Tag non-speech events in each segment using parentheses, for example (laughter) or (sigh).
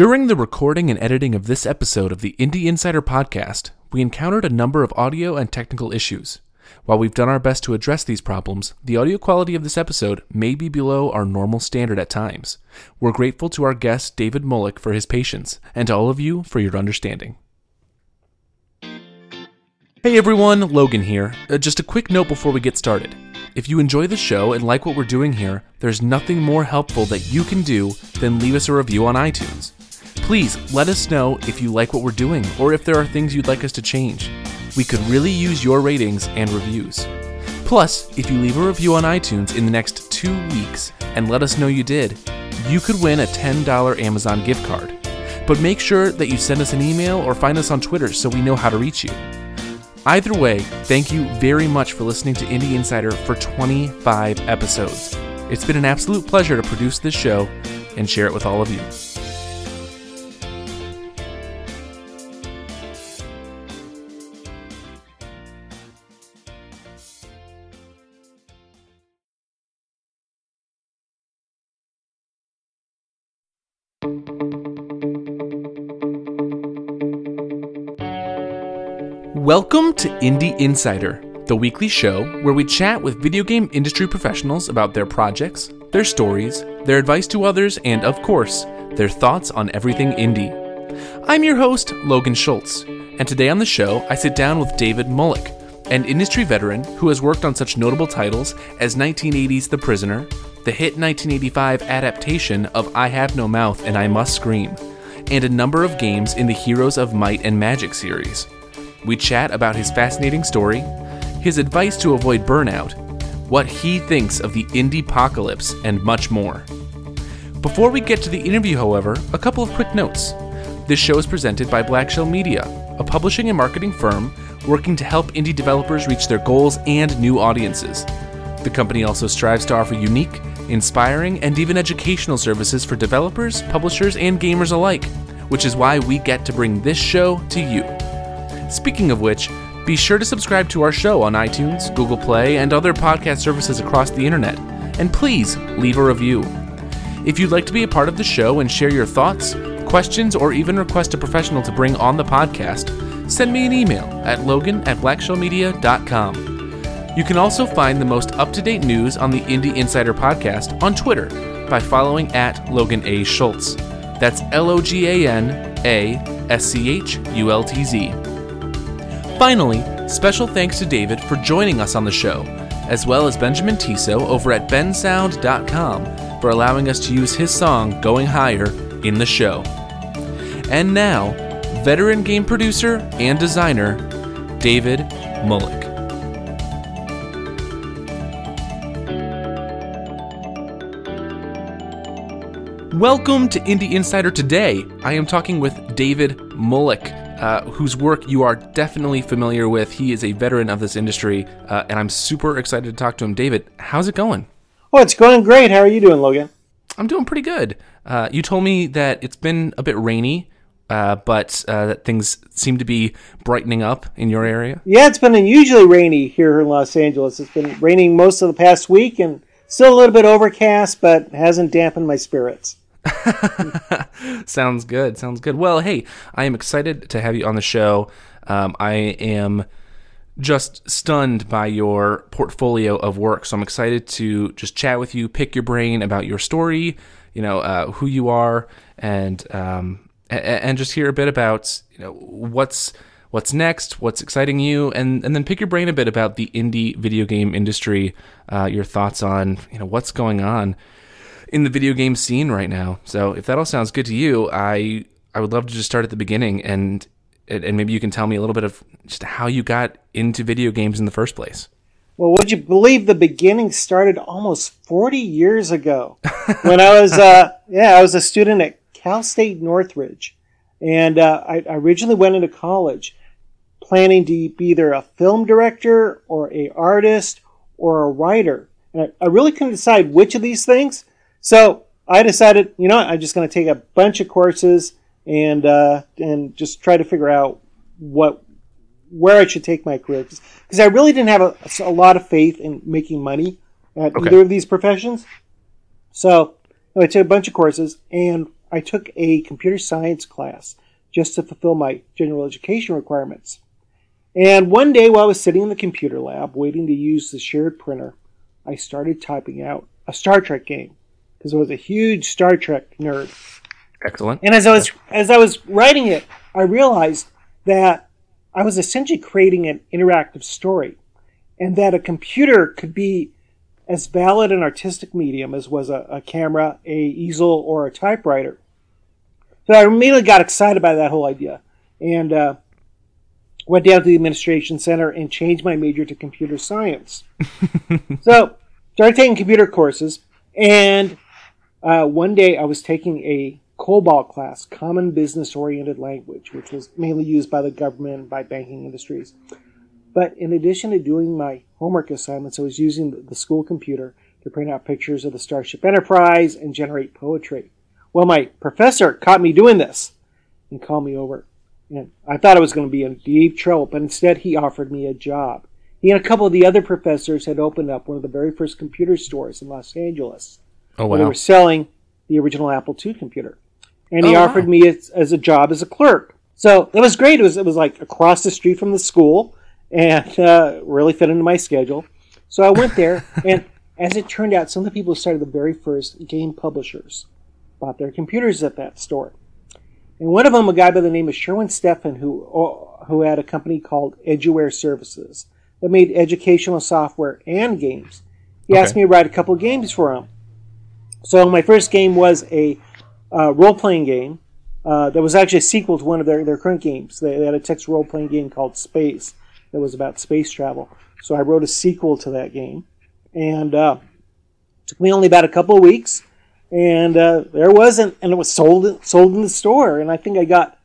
During the recording and editing of this episode of the Indie Insider podcast, we encountered a number of audio and technical issues. While we've done our best to address these problems, the audio quality of this episode may be below our normal standard at times. We're grateful to our guest, David Mullich, for his patience, and to all of you for your understanding. Hey everyone, Logan here. Uh, just a quick note before we get started. If you enjoy the show and like what we're doing here, there's nothing more helpful that you can do than leave us a review on iTunes. Please let us know if you like what we're doing or if there are things you'd like us to change. We could really use your ratings and reviews. Plus, if you leave a review on iTunes in the next two weeks and let us know you did, you could win a $10 Amazon gift card. But make sure that you send us an email or find us on Twitter so we know how to reach you. Either way, thank you very much for listening to Indie Insider for 25 episodes. It's been an absolute pleasure to produce this show and share it with all of you. Welcome to Indie Insider, the weekly show where we chat with video game industry professionals about their projects, their stories, their advice to others, and of course, their thoughts on everything indie. I'm your host, Logan Schultz, and today on the show, I sit down with David Mullich, an industry veteran who has worked on such notable titles as 1980's The Prisoner, the hit 1985 adaptation of I Have No Mouth and I Must Scream, and a number of games in the Heroes of Might and Magic series. We chat about his fascinating story, his advice to avoid burnout, what he thinks of the indie apocalypse, and much more. Before we get to the interview, however, a couple of quick notes. This show is presented by Black Shell Media, a publishing and marketing firm working to help indie developers reach their goals and new audiences. The company also strives to offer unique, inspiring, and even educational services for developers, publishers, and gamers alike, which is why we get to bring this show to you. Speaking of which, be sure to subscribe to our show on iTunes, Google Play, and other podcast services across the internet. And please leave a review. If you'd like to be a part of the show and share your thoughts, questions, or even request a professional to bring on the podcast, send me an email at logan at blackshellmedia.com. You can also find the most up to date news on the Indie Insider podcast on Twitter by following at Logan A. Schultz. That's L O G A N A S C H U L T Z. Finally, special thanks to David for joining us on the show, as well as Benjamin Tissot over at bensound.com for allowing us to use his song Going Higher in the show. And now, veteran game producer and designer, David Mullich. Welcome to Indie Insider today. I am talking with David Mullich uh, whose work you are definitely familiar with. He is a veteran of this industry, uh, and I'm super excited to talk to him. David, how's it going? Oh, it's going great. How are you doing, Logan? I'm doing pretty good. Uh, you told me that it's been a bit rainy, uh, but uh, that things seem to be brightening up in your area. Yeah, it's been unusually rainy here in Los Angeles. It's been raining most of the past week and still a little bit overcast, but hasn't dampened my spirits. (laughs) Sounds good. Sounds good. Well, hey, I am excited to have you on the show. Um, I am just stunned by your portfolio of work. So I'm excited to just chat with you, pick your brain about your story, you know, uh, who you are, and um, and just hear a bit about you know what's what's next, what's exciting you, and and then pick your brain a bit about the indie video game industry, uh, your thoughts on you know what's going on in the video game scene right now. So if that all sounds good to you, I I would love to just start at the beginning and and maybe you can tell me a little bit of just how you got into video games in the first place. Well, would you believe the beginning started almost 40 years ago (laughs) when I was, uh, yeah, I was a student at Cal State Northridge. And uh, I, originally went into college planning to be either a film director or a artist or a writer. And I really couldn't decide which of these things. So I decided, you know, what, I'm just going to take a bunch of courses and uh, and just try to figure out what where I should take my career because I really didn't have a, a, lot of faith in making money at okay. either of these professions. So I took a bunch of courses, and I took a computer science class just to fulfill my general education requirements. And one day while I was sitting in the computer lab waiting to use the shared printer, I started typing out a Star Trek game because I was a huge Star Trek nerd. Excellent. And as I was as I was writing it, I realized that I was essentially creating an interactive story, and that a computer could be as valid an artistic medium as was a, a camera, a easel, or a typewriter. So I immediately got excited by that whole idea, and uh, went down to the administration center and changed my major to computer science. (laughs) so started taking computer courses, and uh, one day I was taking a COBOL class, Common Business Oriented Language, which was mainly used by the government and by banking industries. But in addition to doing my homework assignments, I was using the school computer to print out pictures of the Starship Enterprise and generate poetry. Well, my professor caught me doing this and called me over. And I thought I was going to be in deep trouble, but instead he offered me a job. He and a couple of the other professors had opened up one of the very first computer stores in Los Angeles. Oh, Where they were selling the original Apple II computer. And he Oh, wow. offered me as, as a job as a clerk. So it was great. It was, it was like across the street from the school and uh, really fit into my schedule. So I went there, (laughs) and as it turned out, some of the people who started the very first game publishers bought their computers at that store. And one of them, a guy by the name of Sherwin Steffin, who uh, who had a company called Eduware Services that made educational software and games. He asked me to write a couple of games for him. So my first game was a uh, role-playing game uh, that was actually a sequel to one of their, their current games. They, they had a text role-playing game called Space that was about space travel. So I wrote a sequel to that game, and uh, took me only about a couple of weeks, and uh, there wasn't, and it was sold sold in the store, and I think I got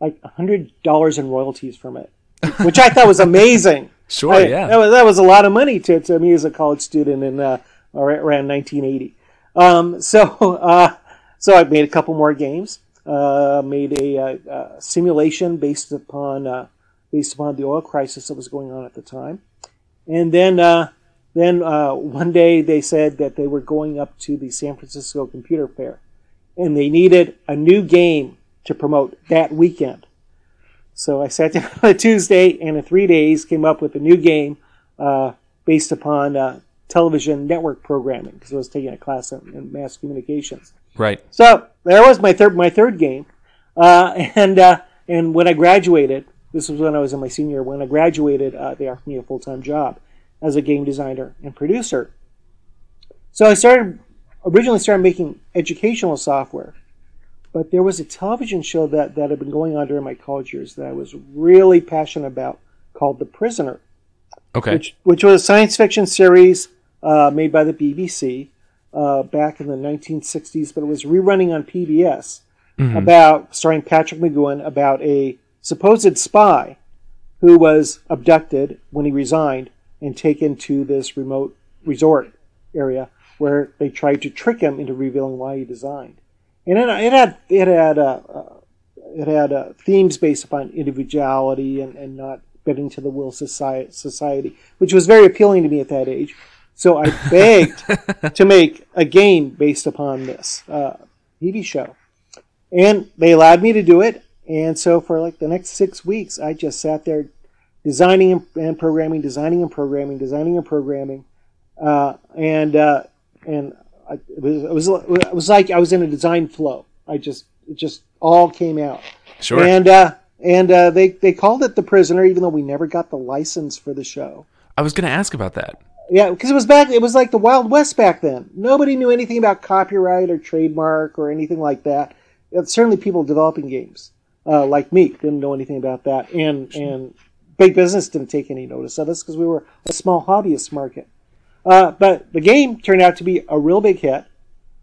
like a hundred dollars in royalties from it, (laughs) which I thought was amazing. Sure, I- yeah. that was, that was a lot of money to, to me as a college student in uh, around 1980. Um, so (laughs) uh, so I made a couple more games. Uh, made a, uh uh simulation based upon uh, based upon the oil crisis that was going on at the time, and then uh, then one day they said that they were going up to the San Francisco Computer Fair, and they needed a new game to promote that weekend. So I sat down (laughs) on a Tuesday and in three days came up with a new game based upon television network programming because I was taking a class in, in mass communications. Right. So there was my third my third game, uh, (laughs) and uh, and when I graduated, this was when I was in my senior. year, When I graduated, uh, they offered me a full time job as a game designer and producer. So I started originally started making educational software, but there was a television show that that had been going on during my college years that I was really passionate about called The Prisoner Okay. which which was a science fiction series uh, made by the BBC uh, back in the 1960s, but it was rerunning on PBS about starring Patrick McGoohan about a supposed spy who was abducted when he resigned and taken to this remote resort area where they tried to trick him into revealing why he designed. And it, it had it had uh, uh, it had uh, themes based upon individuality and, and not bending to the will of society, society, which was very appealing to me at that age. So I begged (laughs) to make a game based upon this uh, TV show, and they allowed me to do it. And so for like the next six weeks, I just sat there designing and- programming, designing and programming, designing and programming, uh, and uh, and I, it was it was it was like I was in a design flow. I just it just all came out. Sure. And uh, and uh, they they called it the prisoner, even though we never got the license for the show. I was going to ask about that. Yeah, because it was back. It was like the Wild West back then. Nobody knew anything about copyright or trademark or anything like that. Uh, certainly, people developing games uh, like me didn't know anything about that, and and big business didn't take any notice of us because we were a small hobbyist market. Uh, but the game turned out to be a real big hit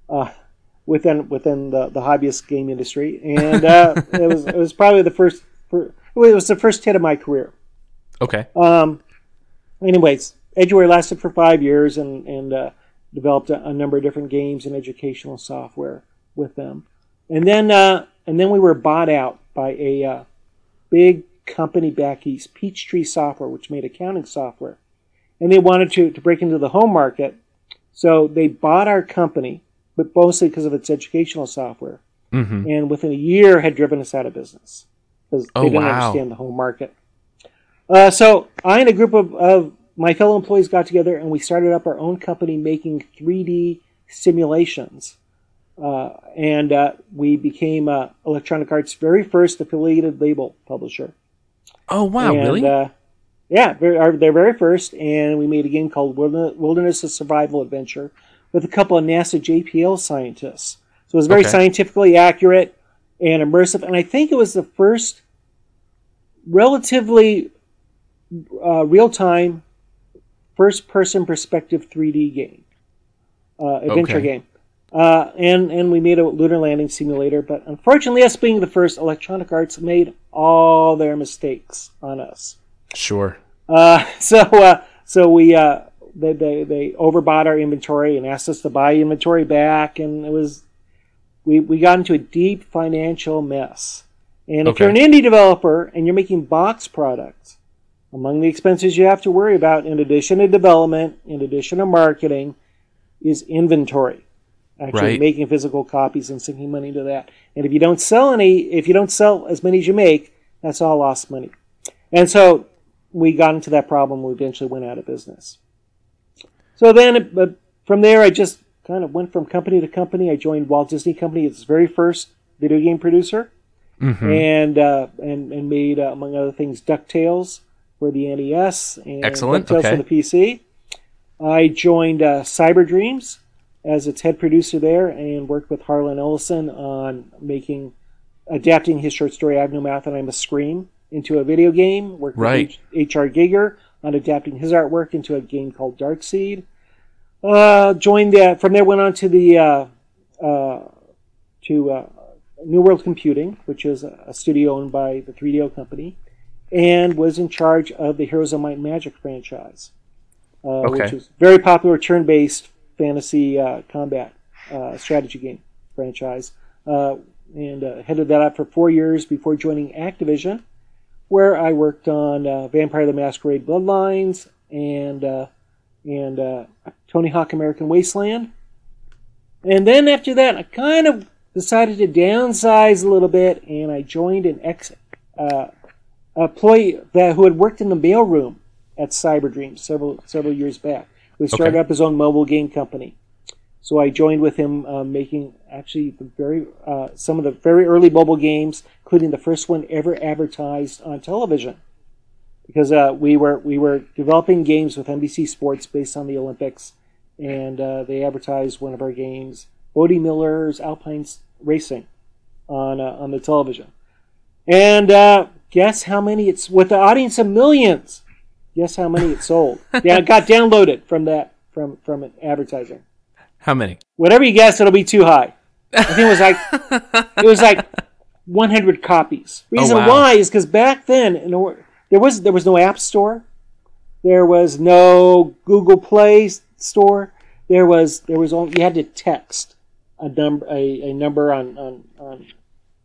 uh, within within the, the hobbyist game industry, and uh, (laughs) it was it was probably the first. fir- It was the first hit of my career. Okay. Um, anyways, Eduware lasted for five years and and uh, developed a, a number of different games and educational software with them, and then uh, and then we were bought out by a uh, big company back east, Peachtree Software, which made accounting software, and they wanted to to break into the home market, so they bought our company, but mostly because of its educational software, hmm and within a year had driven us out of business because they Oh, didn't wow. understand the home market. Uh, so I and a group of, of my fellow employees got together and we started up our own company making 3D simulations. Uh, and uh, we became uh, Electronic Arts' very first affiliated label publisher. Oh wow, and, really? Uh, yeah, very, our, their very first, and we made a game called Wilderness, Wilderness of Survival Adventure with a couple of NASA JPL scientists. So it was very Okay. scientifically accurate and immersive, and I think it was the first relatively uh, real-time, first-person perspective 3D game, uh, adventure Okay. game. Uh, and and we made a lunar landing simulator, but unfortunately, us being the first, Electronic Arts made all their mistakes on us. sure. Uh, (laughs) so uh, so we uh, they, they they overbought our inventory and asked us to buy inventory back, and it was we we got into a deep financial mess. And if Okay. you're an indie developer and you're making box products, among the expenses you have to worry about, in addition to development, in addition to marketing, is inventory. Actually, Right. making physical copies and sinking money into that. And if you don't sell any, if you don't sell as many as you make, that's all lost money. And so we got into that problem. We eventually went out of business. So then, but from there, I just kind of went from company to company. I joined Walt Disney Company, its very first video game producer, hmm and uh, and and made uh, among other things Ducktales for the NES and Excellent, okay. for the PC. I joined uh, Cyber Dreams as its head producer there, and worked with Harlan Ellison on making adapting his short story "I Have No Mouth and I Must Scream" into a video game. Worked Right. with H.R. Giger on adapting his artwork into a game called Darkseed. Uh, joined the, from there went on to the uh, uh, to uh, New World Computing, which is a studio owned by the 3DO company, and was in charge of the Heroes of Might and Magic franchise, uh, which Okay. is very popular turn-based fantasy uh, combat uh, strategy game franchise. Uh, and uh, headed that up for four years before joining Activision, where I worked on uh, Vampire the Masquerade Bloodlines and uh, and uh, Tony Hawk American Wasteland. And then after that, I kind of decided to downsize a little bit, and I joined an ex uh, employee that who had worked in the mailroom at Cyber Dreams several several years back. Who started Okay. up his own mobile game company. So I joined with him, uh, making actually the very uh, some of the very early mobile games, including the first one ever advertised on television. Because uh, we were we were developing games with NBC Sports based on the Olympics, and uh, they advertised one of our games, Bode Miller's Alpine Racing, on uh, on the television. And uh, guess how many it's with the audience of millions. Guess how many it sold? (laughs) yeah, it got downloaded from that from from an advertising How many? whatever you guess, it'll be too high. I think it was like it was like 100 copies. (laughs) Reason wow. why is because back then, in order, there was there was no App Store, there was no Google Play Store. There was there was only you had to text a number a, a number on on on,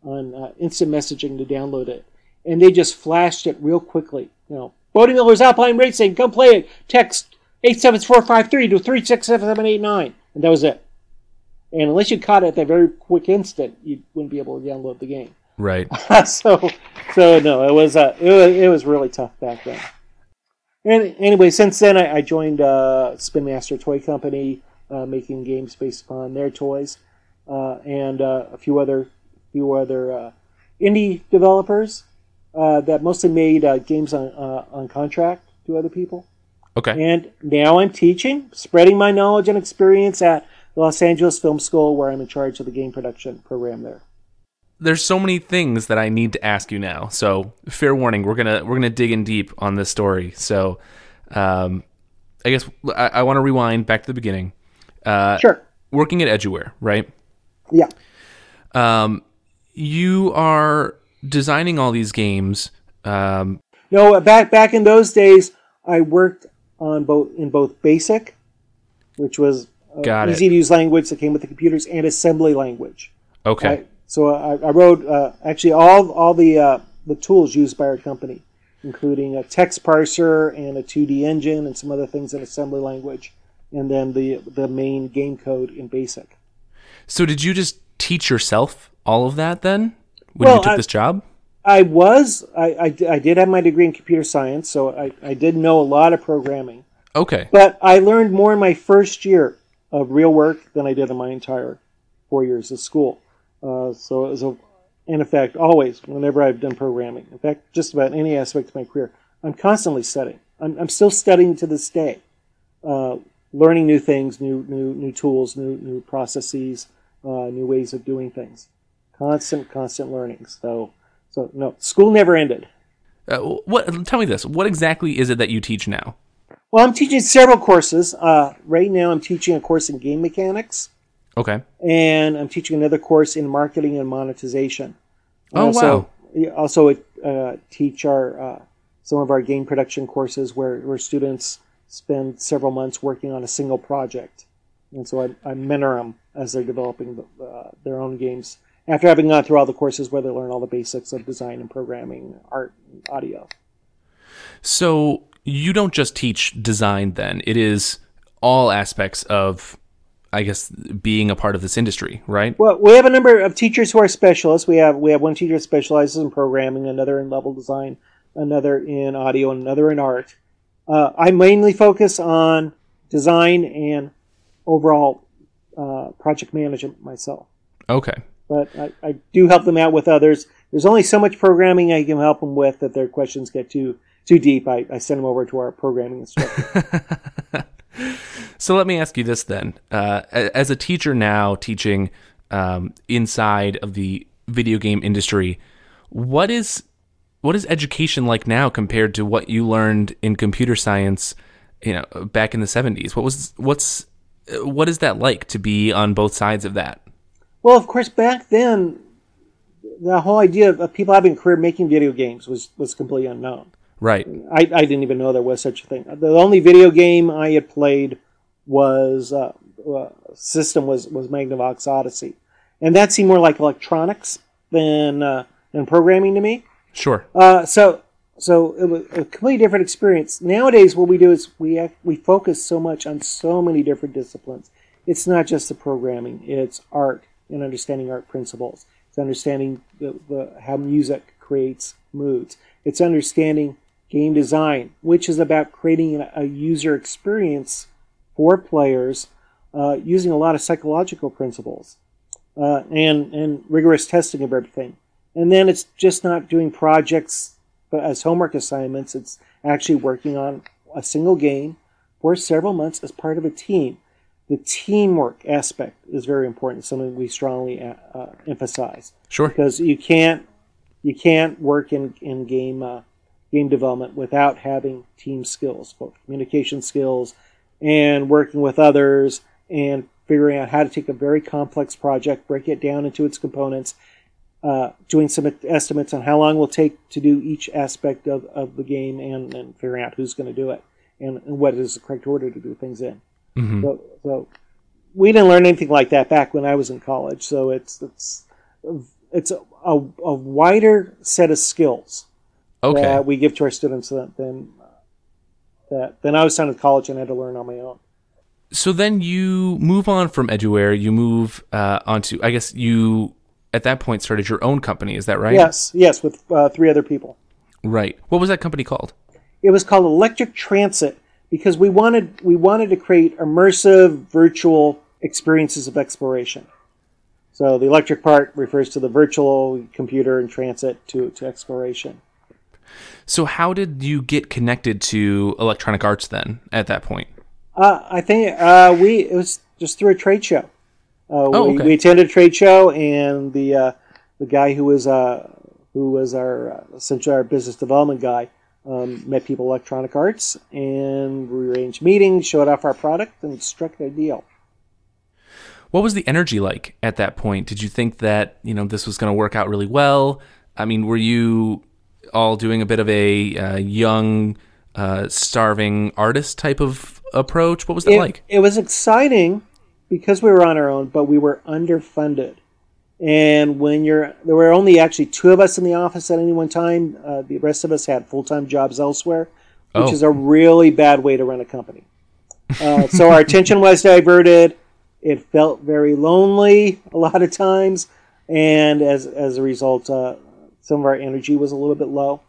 on uh, instant messaging to download it, and they just flashed it real quickly. You know, Bode Miller's Alpine Racing, come play it. Text eight seven four five three to three six seven seven eight nine, and that was it. And unless you caught it at that very quick instant, you wouldn't be able to download the game. Right. (laughs) so, so no, it was uh, it was it was really tough back then. And anyway, since then I, I joined uh, Spin Master Toy Company, uh, making games based upon their toys, uh, and uh, a few other few other uh, indie developers uh, that mostly made uh, games on uh, on contract to other people. Okay. And now I'm teaching, spreading my knowledge and experience at the Los Angeles Film School, where I'm in charge of the game production program there. There's so many things that I need to ask you now. So fair warning, we're gonna we're gonna dig in deep on this story. So, um, I guess I, I want to rewind back to the beginning. Uh, Sure. Working at Eduware, right? Yeah. Um, you are designing all these games. Um, No, back back in those days, I worked on both in both BASIC, which was uh, easy to use language that came with the computers, and assembly language. okay. I- so I, I wrote uh, actually all all the uh, the tools used by our company, including a text parser and a 2D engine and some other things in assembly language, and then the the main game code in BASIC. So did you just teach yourself all of that then when Well, you took I- this job? I was I, I, I did have my degree in computer science, so I, I did know a lot of programming. Okay. But I learned more in my first year of real work than I did in my entire four years of school. Uh, so it was, a, in effect, always, whenever I've done programming, in fact, just about any aspect of my career, I'm constantly studying. I'm, I'm still studying to this day, uh, learning new things, new, new, new tools, new, new processes, uh, new ways of doing things. Constant, constant learning. So, so no, school never ended. Uh, what? Tell me this. What exactly is it that you teach now? Well, I'm teaching several courses. Uh, right now, I'm teaching a course in game mechanics, Okay. and I'm teaching another course in marketing and monetization. Oh, also, wow! Also, uh, teach our uh, some of our game production courses where, where students spend several months working on a single project, and so I, I mentor them as they're developing the, uh, their own games. After having gone through all the courses where they learn all the basics of design and programming, art, and audio. So you don't just teach design then. It is all aspects of I guess being a part of this industry, right? Well, we have a number of teachers who are specialists. We have we have one teacher specializes in programming, another in level design, another in audio, and another in art. Uh, I mainly focus on design and overall uh, project management myself, Okay. But I, I do help them out with others. There's only so much programming I can help them with that their questions get too too deep. I, I send them over to our programming instructor. (laughs) So let me ask you this then: uh, as a teacher now teaching um, inside of the video game industry, what is what is education like now compared to what you learned in computer science? You know, back in the seventies. What was what's what is that like to be on both sides of that? Well, of course, back then, the whole idea of people having a career making video games was, was completely unknown. Right. I, I didn't even know there was such a thing. The only video game I had played was uh, uh, system was was Magnavox Odyssey, and that seemed more like electronics than uh, than programming to me. Sure. Uh, so so it was a completely different experience. Nowadays, what we do is we act, we focus so much on so many different disciplines. It's not just the programming; it's art and understanding art principles. It's understanding the, the how music creates moods. It's understanding game design, which is about creating a, a user experience for players uh, using a lot of psychological principles uh, and and rigorous testing of everything. And then it's just not doing projects but as homework assignments. It's actually working on a single game for several months as part of a team. The teamwork aspect is very important. Something we strongly uh, uh, emphasize Sure. because you can't you can't work in in game uh, game development without having team skills, both communication skills and working with others and figuring out how to take a very complex project, break it down into its components, uh, doing some estimates on how long it will take to do each aspect of, of the game, and, and figuring out who's going to do it and, and what is the correct order to do things in. Mhm. So, so we didn't learn anything like that back when I was in college. So it's it's it's a, a, a wider set of skills Okay. that we give to our students than than, that than I was done in college and I had to learn on my own. So then you move on from Eduware. You move uh, onto. I guess you at that point started your own company. Is that right? Yes, yes, with uh, three other people. Right. What was that company called? It was called Electric Transit because we wanted we wanted to create immersive virtual experiences of exploration. So the electric part refers to the virtual computer and transit to, to exploration. So how did you get connected to Electronic Arts then? At that point. Uh, I think uh, we it was just through a trade show. Uh, Oh, we, okay. we attended a trade show, and the uh, the guy who was uh, who was our uh, essentially our business development guy um, met people at Electronic Arts, and we arranged meetings, showed off our product, and struck a deal. What was the energy like at that point? Did you think that you know this was going to work out really well? I mean, were you all doing a bit of a uh, young, uh, starving artist type of approach? What was that it, like? it was exciting because we were on our own, but we were underfunded. And when you're, there were only actually two of us in the office at any one time. Uh, the rest of us had full time jobs elsewhere, which Oh. is a really bad way to run a company. Uh, so our attention was diverted. It felt very lonely a lot of times. and as as a result, uh, some of our energy was a little bit low.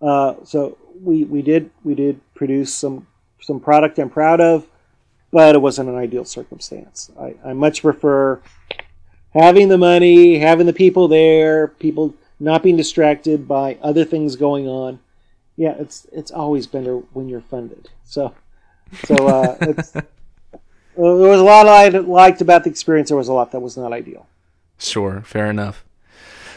Uh, so we we did we did produce some some product I'm proud of, but it wasn't an ideal circumstance. I, I much prefer having the money, having the people there, people not being distracted by other things going on. Yeah, it's it's always better when you're funded. So so uh, (laughs) it's, there was a lot I liked about the experience. There was a lot that was not ideal. Sure, fair enough.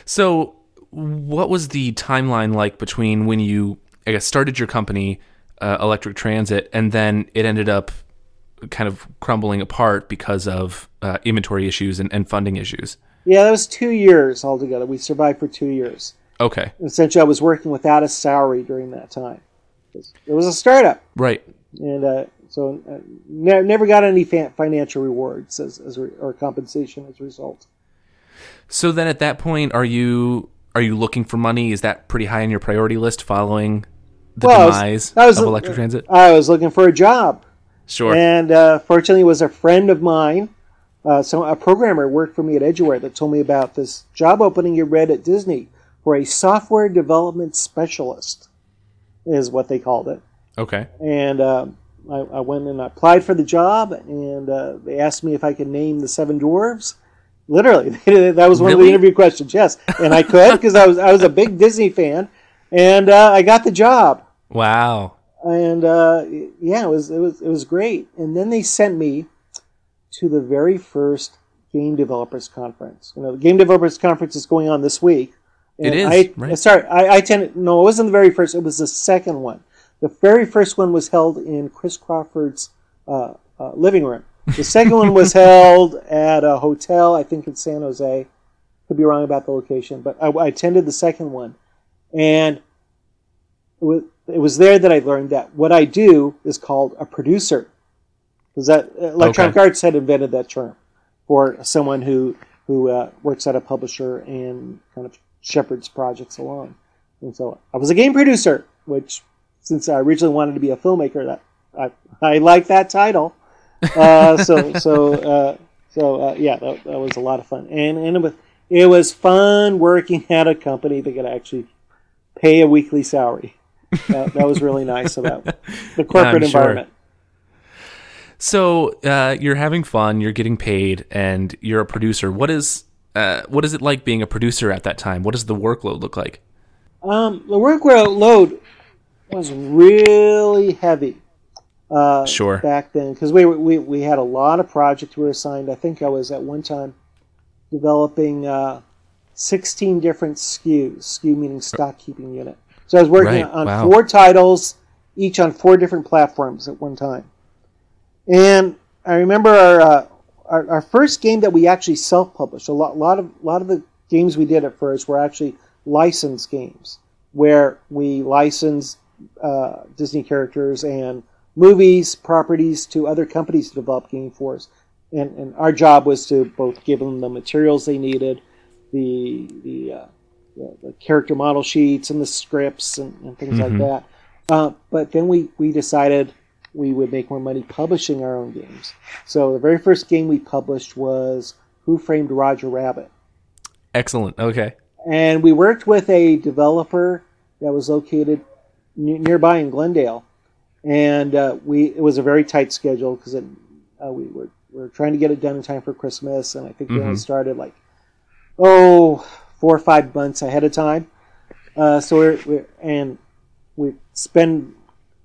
So, what was the timeline like between when you, I guess, started your company, uh, Electric Transit, and then it ended up kind of crumbling apart because of uh, inventory issues and, and funding issues? Yeah, that was two years altogether. We survived for two years. Okay. Essentially, I was working without a salary during that time. It was a startup. Right. And uh, so uh, ne- never got any fa- financial rewards as, as re- or compensation as a result. So then, at that point, are you are you looking for money? Is that pretty high on your priority list following the Well, I was- demise I was- of electric transit? I was looking for a job. Sure. And uh, fortunately, it was a friend of mine, uh, so a programmer worked for me at Eduware that told me about this job opening you read at Disney for a software development specialist, is what they called it. okay. And um I, I went and applied for the job, and uh, they asked me if I could name the seven dwarves. Literally, (laughs) that was one of the interview questions. Yes, and I could because I was I was a big Disney fan, and uh, I got the job Wow. And uh, yeah, it was it was it was great. And then they sent me to the very first game developers conference. You know, the game developers conference is going on this week. It is, I, right. Sorry, I, I tended no, it wasn't the very first. It was the second one. The very first one was held in Chris Crawford's uh, uh, living room. The second one was (laughs) held at a hotel, I think in San Jose. Could be wrong about the location, but I, I attended the second one, and it was, it was there that I learned that what I do is called a producer. Because that Electronic Okay. Arts had invented that term for someone who who uh, works at a publisher and kind of shepherds projects along. And so I was a game producer, which since I originally wanted to be a filmmaker, that I I like that title. Uh, so (laughs) so uh, so uh, yeah, that, that was a lot of fun, and and it was it was fun working at a company that could actually pay a weekly salary. That, that was really nice about the (laughs) corporate sure. environment. So uh, you're having fun, you're getting paid, and you're a producer. What is uh, what is it like being a producer at that time? What does the workload look like? Um, the workload was really heavy. Uh, Sure. Back then, because we, we we had a lot of projects we were assigned. I think I was at one time developing uh, 16 different SKUs. SKU meaning stock keeping unit. So I was working Right, on wow. four titles, each on four different platforms at one time. And I remember our, uh, our our first game that we actually self-published. A lot, lot of lot of the games we did at first were actually licensed games, where we licensed uh, Disney characters and movies, properties to other companies to develop game for us. And, and our job was to both give them the materials they needed, the the, uh, the, the character model sheets and the scripts and, and things like that. Uh, but then we, we decided we would make more money publishing our own games. So the very first game we published was Who Framed Roger Rabbit. Excellent. Okay. And we worked with a developer that was located ne- nearby in Glendale. And uh, we it was a very tight schedule because uh, we were, we were trying to get it done in time for Christmas. And I think we only started like, oh, four or five months ahead of time. Uh, so we're, we're, and we spend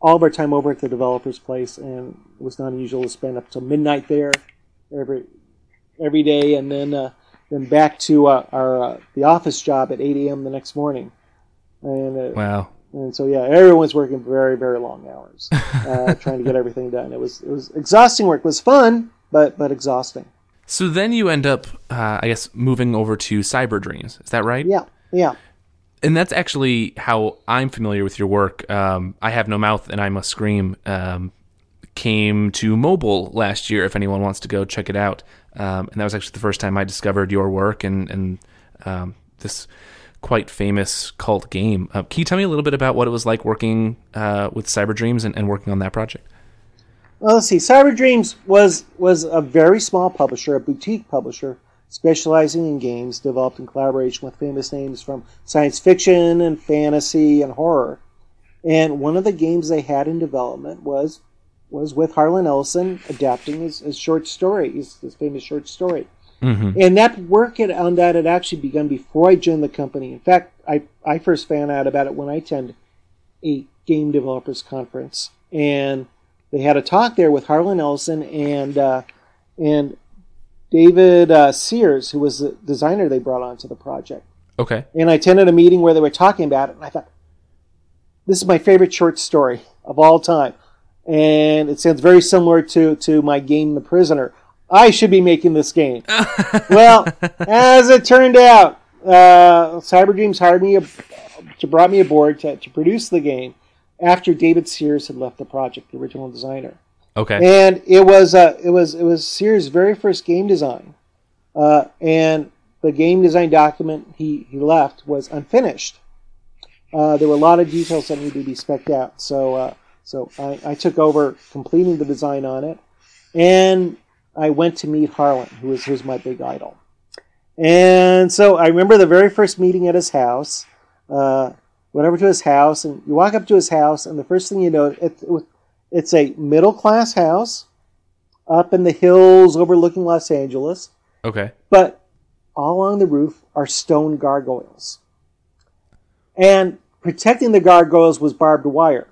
all of our time over at the developer's place, and it was not unusual to spend up till midnight there every every day, and then uh, then back to uh, our uh, the office job at 8 a.m. the next morning. And uh, Wow. and so yeah, everyone's working very very long hours (laughs) uh, trying to get everything done. It was it was exhausting work. It was fun, but but exhausting. So then you end up, uh, I guess, moving over to Cyber Dreams. Is that right? Yeah, yeah. and that's actually how I'm familiar with your work. Um, I have no mouth and I must scream. Um, came to mobile last year. If anyone wants to go check it out, um, and that was actually the first time I discovered your work and and um, this quite famous cult game. Uh, can you tell me a little bit about what it was like working uh, with Cyber Dreams and, and working on that project? Well, let's see. Cyber Dreams was was a very small publisher, a boutique publisher, specializing in games developed in collaboration with famous names from science fiction and fantasy and horror. And one of the games they had in development was was with Harlan Ellison adapting his, his short story, his, his famous short story. Mm-hmm. And that work had, on that had actually begun before I joined the company. In fact, I, I first found out about it when I attended a game developers conference, and they had a talk there with Harlan Ellison and uh, and David uh, Sears, who was the designer they brought onto the project. Okay. And I attended a meeting where they were talking about it, and I thought, this is my favorite short story of all time. And it sounds very similar to, to my game, The Prisoner. I should be making this game. (laughs) well, as it turned out, uh, Cyber Dreams hired me, to brought me aboard to, to produce the game after David Sears had left the project, the original designer. Okay. And it was uh, it was it was Sears' very first game design, uh, and the game design document he, he left was unfinished. Uh, there were a lot of details that needed to be specked out, so uh, so I, I took over completing the design on it, and I went to meet Harlan, who was my big idol. And so I remember the very first meeting at his house. Uh, went over to his house, and you walk up to his house, and the first thing you know, it, it, it's a middle class house up in the hills overlooking Los Angeles, Okay. but all along the roof are stone gargoyles. And protecting the gargoyles was barbed wire,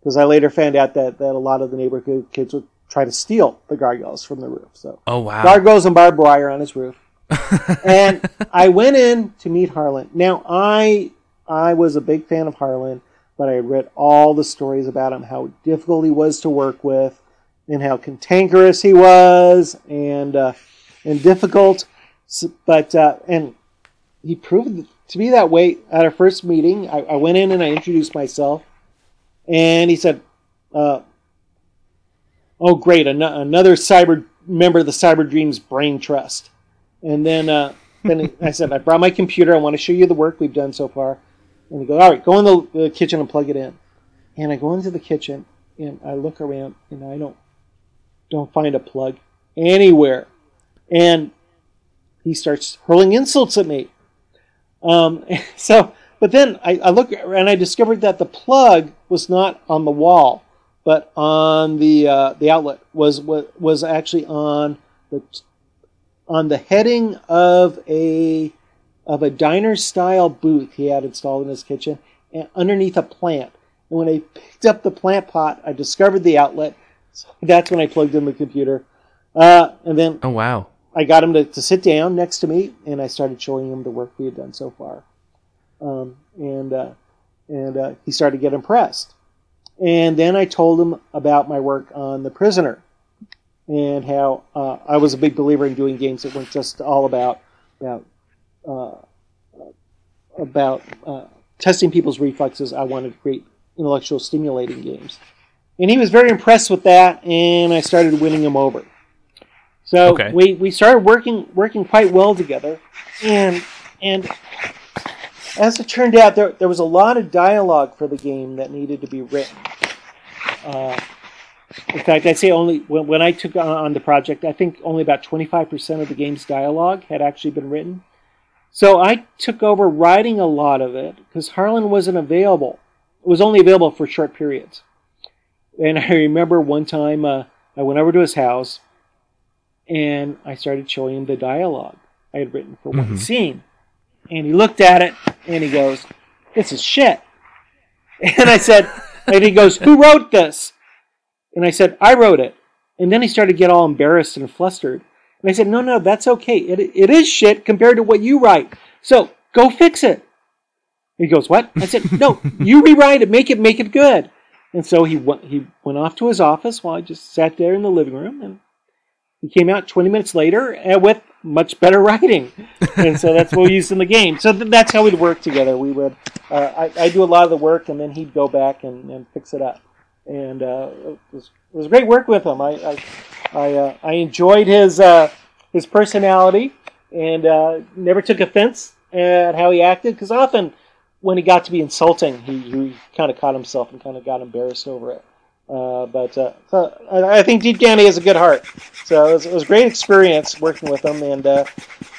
because I later found out that, that a lot of the neighborhood kids would try to steal the gargoyles from the roof. So Oh wow. gargoyles and barbed wire on his roof. (laughs) and I went in to meet Harlan. Now I I was a big fan of Harlan, but I had read all the stories about him, how difficult he was to work with, and how cantankerous he was, and uh, and difficult. But uh, and he proved to be that way at our first meeting. I, I went in and I introduced myself, and he said, uh, "Oh, great! An- another cyber member of the Cyber Dreams Brain Trust." And then, uh, then I said, "I brought my computer. I want to show you the work we've done so far." And he goes, "All right, go in the, the kitchen and plug it in." And I go into the kitchen and I look around and I don't don't find a plug anywhere. And he starts hurling insults at me. Um, (laughs) so, but then I, I look and I discovered that the plug was not on the wall, but on the uh, the outlet was was was actually on the on the heading of a of a diner style booth he had installed in his kitchen and underneath a plant. And when I picked up the plant pot, I discovered the outlet. So that's when I plugged in the computer. Uh, and then Oh wow. I got him to, to sit down next to me, and I started showing him the work we had done so far. Um, and uh, and uh, he started to get impressed. And then I told him about my work on The Prisoner, and how uh, I was a big believer in doing games that weren't just all about about uh, about uh, testing people's reflexes. I wanted to create intellectual stimulating games. And he was very impressed with that, and I started winning him over. So Okay. we, we started working working quite well together, and and as it turned out, there there was a lot of dialogue for the game that needed to be written. Uh, in fact, I'd say only when, when I took on, on the project, I think only about twenty five percent of the game's dialogue had actually been written. So I took over writing a lot of it because Harlan wasn't available. It was only available for short periods. And (laughs) I remember one time uh, I went over to his house and I started showing him the dialogue I had written for one Mhm. scene. And he looked at it and he goes, This is shit. (laughs) And I said, And he goes, Who wrote this? And I said, I wrote it. And then he started to get all embarrassed and flustered. And I said, No, no, that's okay. It, it is shit compared to what you write. So go fix it. He goes, What? I said, (laughs) No, you rewrite it, make it, make it good. And so he went, he went off to his office while I just sat there in the living room. And he came out 20 minutes later uh, with much better (laughs) writing. And so that's what we used in the game. So th- that's how we'd work together. We would, uh, I, I'd do a lot of the work and then he'd go back and, and fix it up. And uh, it, was, it was great work with him. I, I, I, uh, I enjoyed his, uh, his personality and uh, never took offense at how he acted because often when he got to be insulting, he, he kind of caught himself and kind of got embarrassed over it. Uh, but uh, so I, I think Deep Danny has a good heart. So it was, it was a great experience working with him, and uh,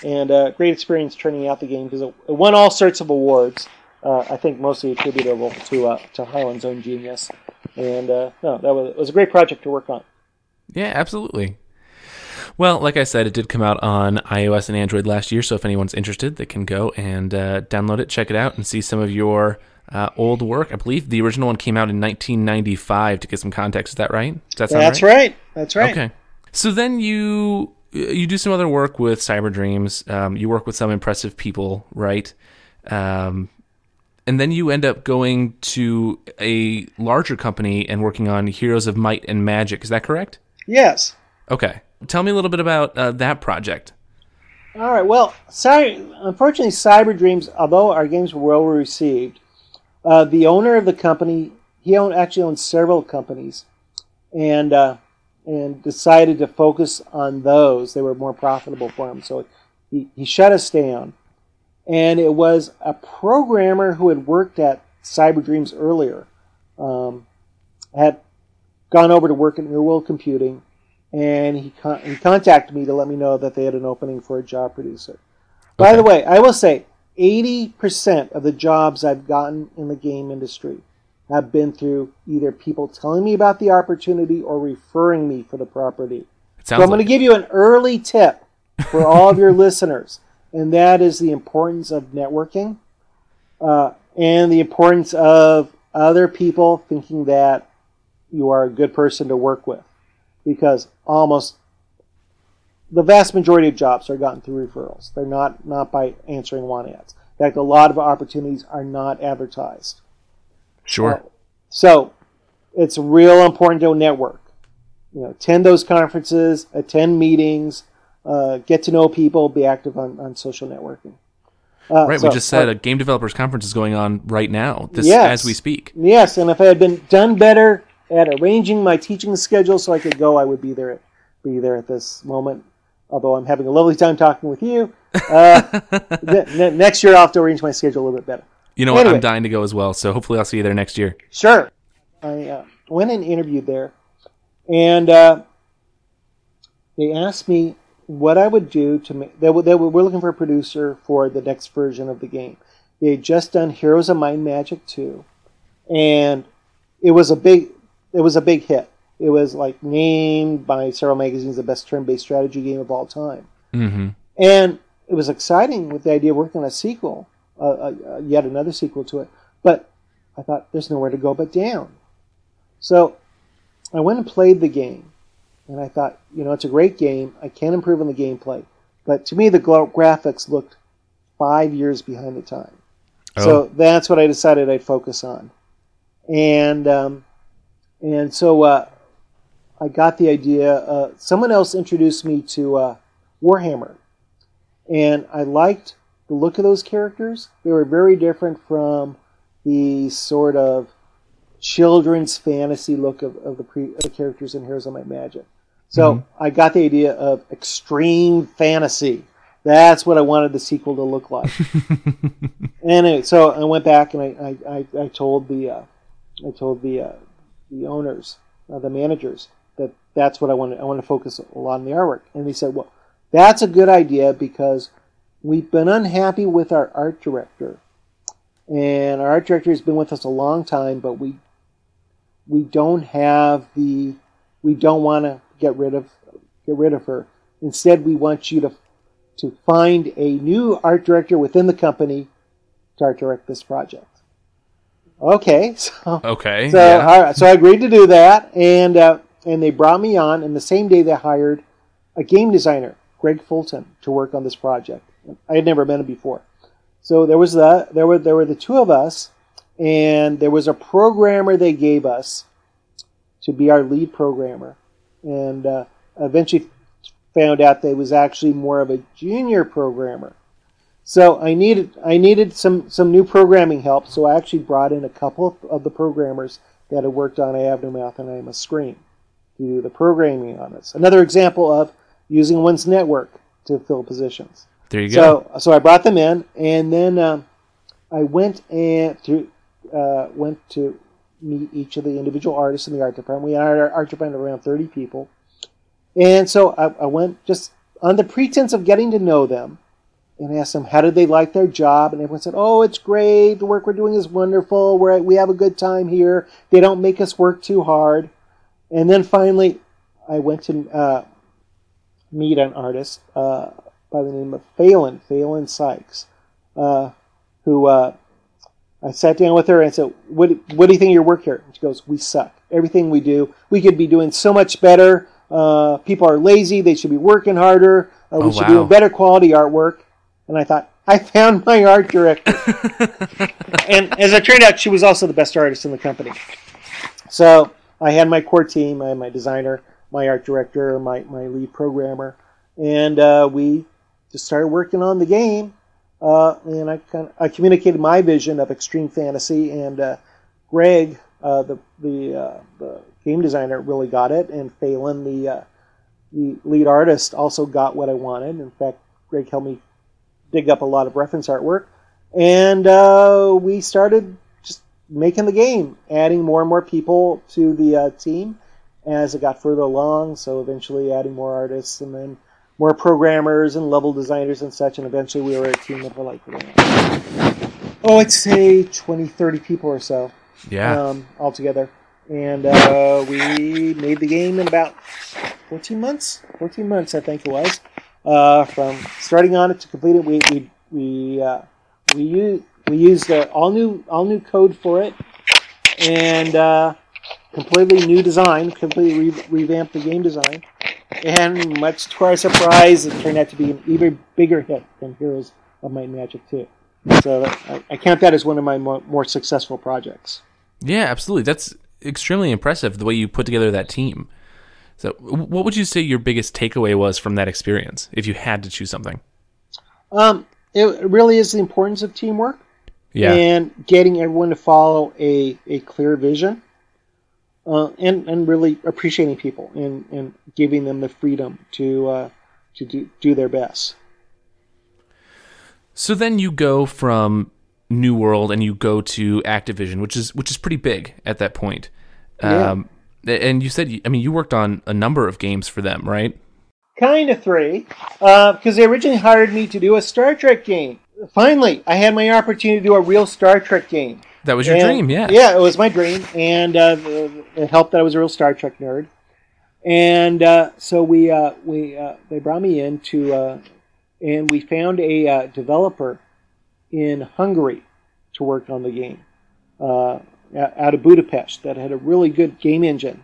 and great experience turning out the game because it, it won all sorts of awards. I think mostly attributable to to Harlan's own genius. And uh, no, that was it was a great project to work on. Yeah, absolutely. Well, like I said, it did come out on iOS and Android last year, so if anyone's interested, they can go and uh, download it, check it out, and see some of your uh, old work. I believe the original one came out in 1995. To get some context, is that right? Does that sound That's right? right. That's right. Okay. So then you you do some other work with Cyber Dreams. Um, you work with some impressive people, right? Um, and then you end up going to a larger company and working on Heroes of Might and Magic. Is that correct? Yes. Okay. Tell me a little bit about uh, that project. All right. Well, sorry. Unfortunately, Cyber Dreams, although our games were well received, uh, the owner of the company he owned actually owned several companies, and uh, and decided to focus on those. They were more profitable for him, so he, he shut us down. And it was a programmer who had worked at Cyber Dreams earlier, um, had gone over to work at New World Computing, and he con- he contacted me to let me know that they had an opening for a job producer. By the way, I will say 80% of the jobs I've gotten in the game industry have been through either people telling me about the opportunity or referring me for the property. So I'm going to give you an early tip for all of your (laughs) listeners, and that is the importance of networking uh, and the importance of other people thinking that you are a good person to work with. Because almost the vast majority of jobs are gotten through referrals. They're not, not by answering want ads. In fact, a lot of opportunities are not advertised. sure. So it's real important to network. You know, attend those conferences, attend meetings, uh, get to know people, be active on, on social networking. Uh, Right. so- we just said a game developers conference is going on right now. This Yes. as we speak. Yes, and if I had been done better at arranging my teaching schedule so I could go, I would be there. At, be there at this moment. Although I'm having a lovely time talking with you. Uh, (laughs) ne- ne- next year I'll have to arrange my schedule a little bit better. You know what? I'm dying to go as well. So hopefully I'll see you there next year. Sure. I uh, went and interviewed there, and uh, they asked me what I would do to make. They, were- looking for a producer for the next version of the game. They had just done Heroes of Might and Magic 2, and it was a big it was a big hit. It was like named by several magazines the best turn-based strategy game of all time. Mm-hmm. And it was exciting with the idea of working on a sequel, uh, uh, yet another sequel to it. But I thought there's nowhere to go but down. So I went and played the game, and I thought, you know, it's a great game. I can improve on the gameplay, but to me, the graphics looked five years behind the time. So that's what I decided I'd focus on, and um, and so uh, I got the idea. Uh, someone else introduced me to uh, Warhammer, and I liked the look of those characters. They were very different from the sort of children's fantasy look of, of the, pre, of the characters in Heroes of Might and Magic. So I got the idea of extreme fantasy. That's what I wanted the sequel to look like. (laughs) anyway, so I went back and I, I, I, I told the uh, I told the uh, the owners, uh, the managers, that that's what I wanted. I want to focus a lot on the artwork, and they said, "Well, that's a good idea because we've been unhappy with our art director, and our art director has been with us a long time, but we we don't have the we don't want to get rid of get rid of her. Instead, we want you to to find a new art director within the company to art direct this project." Okay, (laughs) so Okay. so, yeah. all right, so I agreed to do that, and uh, and they brought me on. And the same day, they hired a game designer, Greg Fulton, to work on this project. I had never met him before, so there was the there were there were the two of us, and there was a programmer they gave us to be our lead programmer, and uh, eventually found out that he was actually more of a junior programmer. So I needed I needed some some new programming help. So I actually brought in a couple of the programmers that had worked on I Have No Mouth and I Must Scream to do the programming on this. Another example of using one's network to fill positions. there you go. So so I brought them in, and then um, I went and through uh, went to meet each of the individual artists in the art department. We had our art department around 30 people. And so I, I went just on the pretense of getting to know them and asked them how did they like their job? And everyone said oh it's great. The work we're doing is wonderful. We're, we have a good time here. They don't make us work too hard. And then finally i went to uh, meet an artist uh, by the name of phelan phelan sykes uh, who uh, i sat down with her and I said what, what do you think of your work here and she goes we suck everything we do we could be doing so much better uh, people are lazy they should be working harder uh, we Oh, should wow. be doing better quality artwork and I thought, I found (laughs) my art director. (laughs) and as it turned out, she was also the best artist in the company. So I had my core team, I had my designer, my art director, my, my lead programmer, and uh, we just started working on the game. Uh, and I kind of, I communicated my vision of extreme fantasy, and uh, Greg, uh, the the uh, the game designer, really got it, and Phelan, the uh, the lead artist, also got what I wanted. In fact, Greg helped me dig up a lot of reference artwork, and uh, we started just making the game, adding more and more people to the team as it got further along. So eventually, adding more artists, and then more programmers and level designers and such. And eventually, we were a team of like, oh, I'd say 20, 30 people or so Yeah. um, altogether. And uh, we made the game in about 14 months. 14 months, I think it was. Uh, from starting on it to complete it, we we we uh, we used we used uh, all new all new code for it, and uh, completely new design, completely re- revamped the game design. And much to our surprise, it turned out to be an even bigger hit than Heroes of Might and Magic 2. So I, I count that as one of my more, more successful projects. Yeah, absolutely. That's extremely impressive the way you put together that team. So, what would you say your biggest takeaway was from that experience, if you had to choose something? Um, it really is the importance of teamwork Yeah. and getting everyone to follow a, a clear vision, uh, and and really appreciating people and, and giving them the freedom to uh, to do, do their best. So then you go from New World and you go to Activision, which is which is pretty big at that point. Yeah. Um, and you said, I mean, you worked on a number of games for them, right? Kind of three, because they originally hired me to do a Star Trek game. Finally, I had my opportunity to do a real Star Trek game. That was your And- dream, yeah. Yeah, it was my dream, and uh, it helped that I was a real Star Trek nerd. And uh, so we uh, we uh, they brought me in to, uh, and we found a uh, developer in Hungary to work on the game uh, out of Budapest that had a really good game engine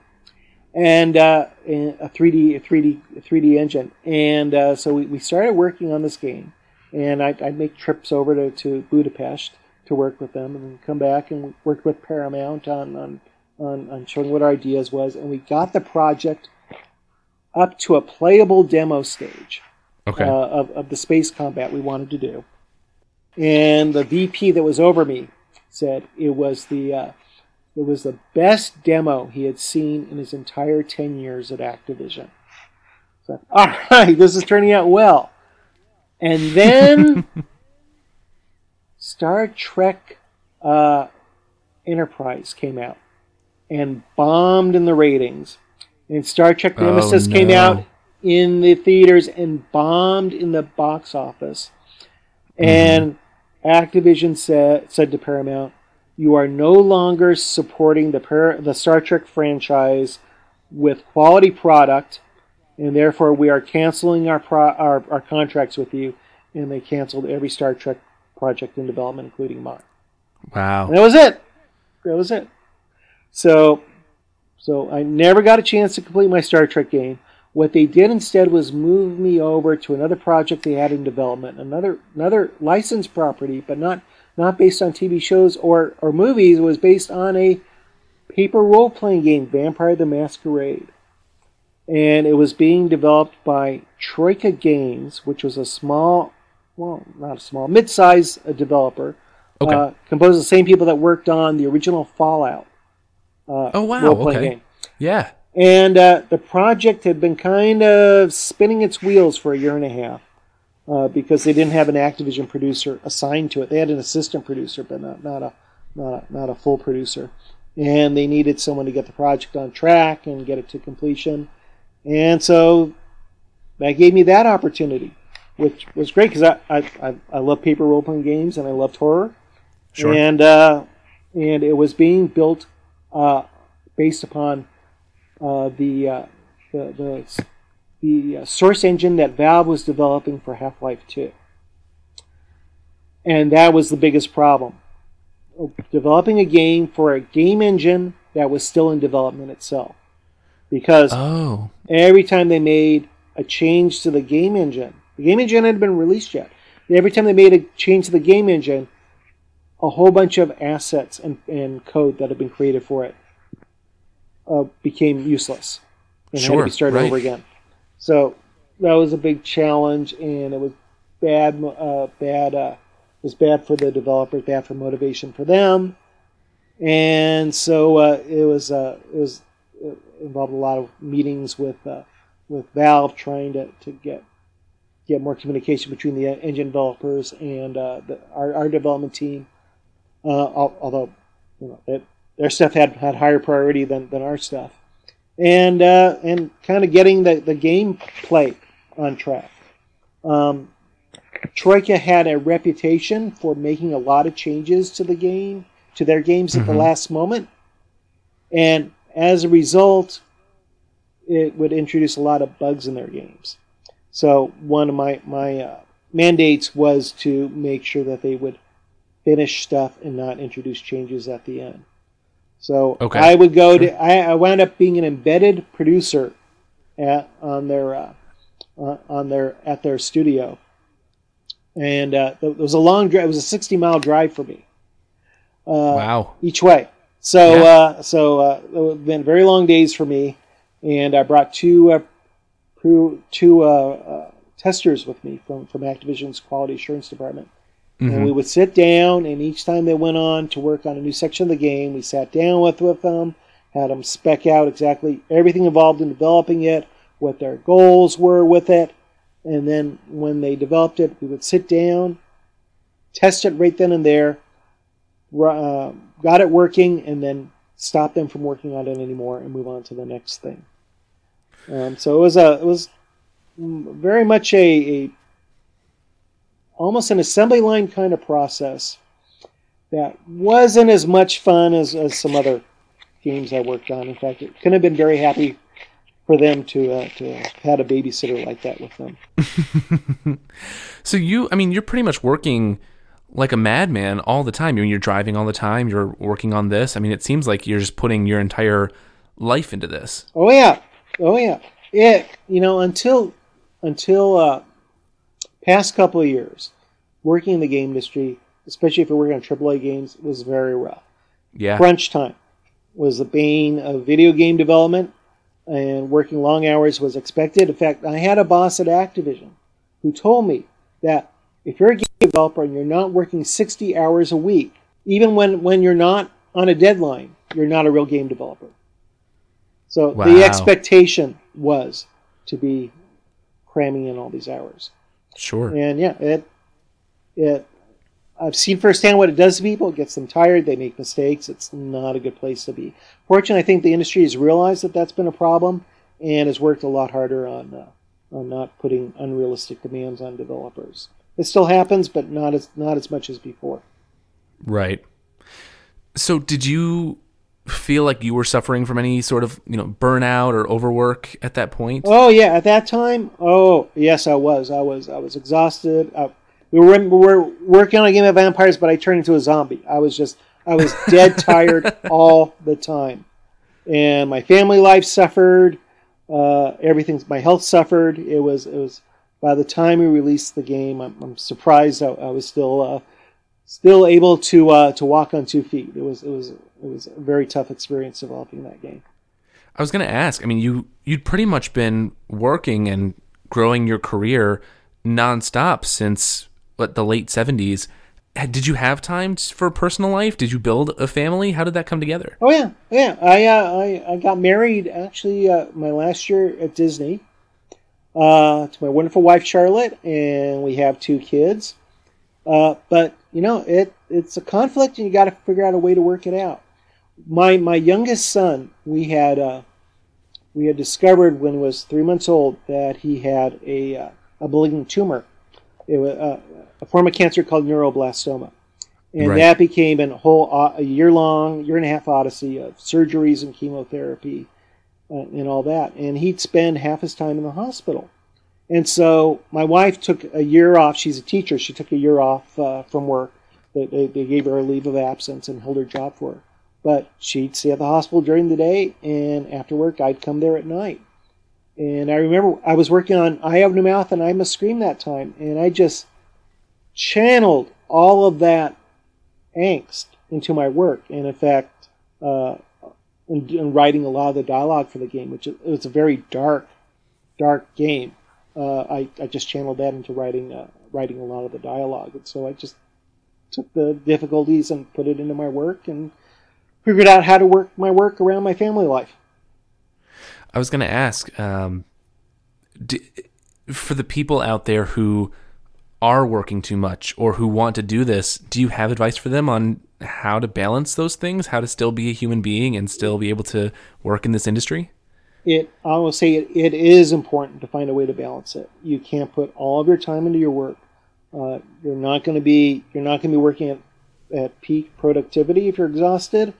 and uh, a 3D a 3D a 3D engine. And uh, so we, we started working on this game, and I'd, I'd make trips over to, to Budapest to work with them, and come back and work with Paramount on, on on on showing what our ideas was, and we got the project up to a playable demo stage Okay. uh, of, of the space combat we wanted to do. And the VP that was over me said it was the uh, it was the best demo he had seen in his entire ten years at Activision. So, all (laughs) right, this is turning out well. And then (laughs) Star Trek uh, Enterprise came out and bombed in the ratings. And Star Trek Oh, Nemesis came out in the theaters and bombed in the box office. And Activision said said to Paramount, "You are no longer supporting the Par- the Star Trek franchise with quality product, and therefore we are canceling our pro- our, our contracts with you." And they canceled every Star Trek project in development, including mine. wow. And that was it. That was it. So, so I never got a chance to complete my Star Trek game. What they did instead was move me over to another project they had in development, another another licensed property, but not not based on TV shows or or movies. It was based on a paper role playing game, Vampire the Masquerade, and it was being developed by Troika Games, which was a small, well, not a small, mid-sized uh, developer Okay. uh, composed of the same people that worked on the original Fallout. Uh, Oh, wow, okay. game. yeah. And uh, the project had been kind of spinning its wheels for a year and a half uh, because they didn't have an Activision producer assigned to it. They had an assistant producer, but not, not a not a, not a full producer. and they needed someone to get the project on track and get it to completion. And so that gave me that opportunity, which was great because I, I, I love paper role playing games and I loved horror. Sure. And, uh, and it was being built uh, based upon uh, the, uh, the, the, the uh, source engine that Valve was developing for Half Life 2. And that was the biggest problem. Developing a game for a game engine that was still in development itself. Because Oh. every time they made a change to the game engine, the game engine hadn't been released yet. Every time they made a change to the game engine, a whole bunch of assets and, and code that had been created for it uh, became useless and had to be started right. over again. So that was a big challenge, and it was bad. Uh, bad. Uh, was bad for the developers, bad for motivation for them, and so uh, it was. Uh, it was it involved a lot of meetings with uh, with Valve trying to, to get get more communication between the engine developers and uh, the, our, our development team. Uh, although you know it, their stuff had, had higher priority than, than our stuff, and uh, and kind of getting the the gameplay on track. Um, Troika had a reputation for making a lot of changes to the game to their games at the Mhm. last moment, and as a result, it would introduce a lot of bugs in their games. So one of my my uh, mandates was to make sure that they would finish stuff and not introduce changes at the end. So Okay. I would go to I, I wound up being an embedded producer at on their uh, on on their at their studio, and uh, it was a long drive. It was a sixty mile drive for me. Uh, Wow. each way. So Yeah. uh, so uh, it have been very long days for me, and I brought two pro- two uh, uh, testers with me from from Activision's quality assurance department, and Mhm. we would sit down, and each time they went on to work on a new section of the game, we sat down with with them, had them spec out exactly everything involved in developing it, what their goals were with it, and then when they developed it, we would sit down, test it right then and there, uh, got it working, and then stop them from working on it anymore and move on to the next thing. Um, so it was a it was very much a, a almost an assembly line kind of process that wasn't as much fun as, as some other games I worked on. In fact, it couldn't have been very happy for them to uh, to have had a babysitter like that with them. (laughs) So you, I mean, you're pretty much working like a madman all the time. I mean, you're driving all the time. You're working on this. I mean, it seems like you're just putting your entire life into this. Oh yeah, oh yeah. It you know until until uh, past couple of years, working in the game industry, especially if you're working on AAA games, was very rough. Yeah. Crunch time was the bane of video game development, and working long hours was expected. In fact, I had a boss at Activision who told me that if you're a game developer and you're not working 60 hours a week, even when, when you're not on a deadline, you're not a real game developer. So Wow. the expectation was to be cramming in all these hours. Sure. And yeah, it it I've seen firsthand what it does to people. It gets them tired. They make mistakes. It's not a good place to be. Fortunately, I think the industry has realized that that's been a problem and has worked a lot harder on uh, on not putting unrealistic demands on developers. It still happens, but not as not as much as before. Right. So did you feel like you were suffering from any sort of, you know, burnout or overwork at that point? Oh yeah, at that time, oh yes, I was. I was. I was exhausted. I, we were we were working on a game of vampires, but I turned into a zombie. I was just I was dead (laughs) tired all the time, and my family life suffered. Uh, everything, my health suffered. It was it was. By the time we released the game, I'm, I'm surprised I, I was still uh, still able to uh, to walk on two feet. It was it was it was a very tough experience developing that game. I was going to ask. I mean, you you'd pretty much been working and growing your career nonstop since what the late 70s. Did you have time for personal life? Did you build a family? How did that come together? Oh yeah, yeah. I uh, I, I got married actually uh, my last year at Disney uh, to my wonderful wife Charlotte, and we have two kids. Uh, but you know, it it's a conflict, and you got to figure out a way to work it out. My my youngest son, we had uh, we had discovered when he was three months old that he had a uh, a malignant tumor. It was uh, a form of cancer called neuroblastoma, and Right. that became a whole uh, a year long, year and a half odyssey of surgeries and chemotherapy uh, and all that. And he'd spend half his time in the hospital. And so my wife took a year off. She's a teacher. She took a year off uh, from work. They, they, they gave her a leave of absence and held her job for her. But she'd stay at the hospital during the day, and after work, I'd come there at night. And I remember I was working on I Have No Mouth and I Must Scream that time, and I just channeled all of that angst into my work. And in fact, uh, in, in writing a lot of the dialogue for the game, which was a very dark, dark game. Uh, I, I just channeled that into writing uh, writing a lot of the dialogue, and so I just took the difficulties and put it into my work and figured out how to work my work around my family life. I was going to ask um, d for the people out there who are working too much or who want to do this, do you have advice for them on how to balance those things, how to still be a human being and still be able to work in this industry? It I will say it, it is important to find a way to balance it. You can't put all of your time into your work. Uh, you're not going to be you're not going to be working at, at peak productivity if you're exhausted,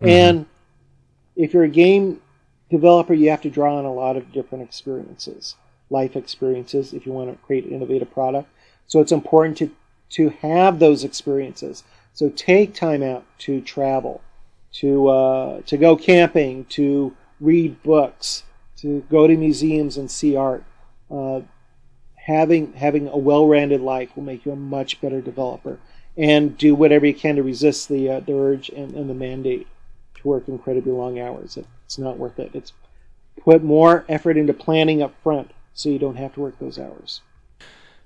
and if you're a game developer, you have to draw on a lot of different experiences, life experiences, if you want to create an innovative product. So it's important to to have those experiences. So take time out to travel, to uh, to go camping, to read books, to go to museums and see art. Uh, having having a well-rounded life will make you a much better developer. And do whatever you can to resist the uh, the urge and, and the mandate to work incredibly long hours. It's not worth it. It's put more effort into planning up front so you don't have to work those hours.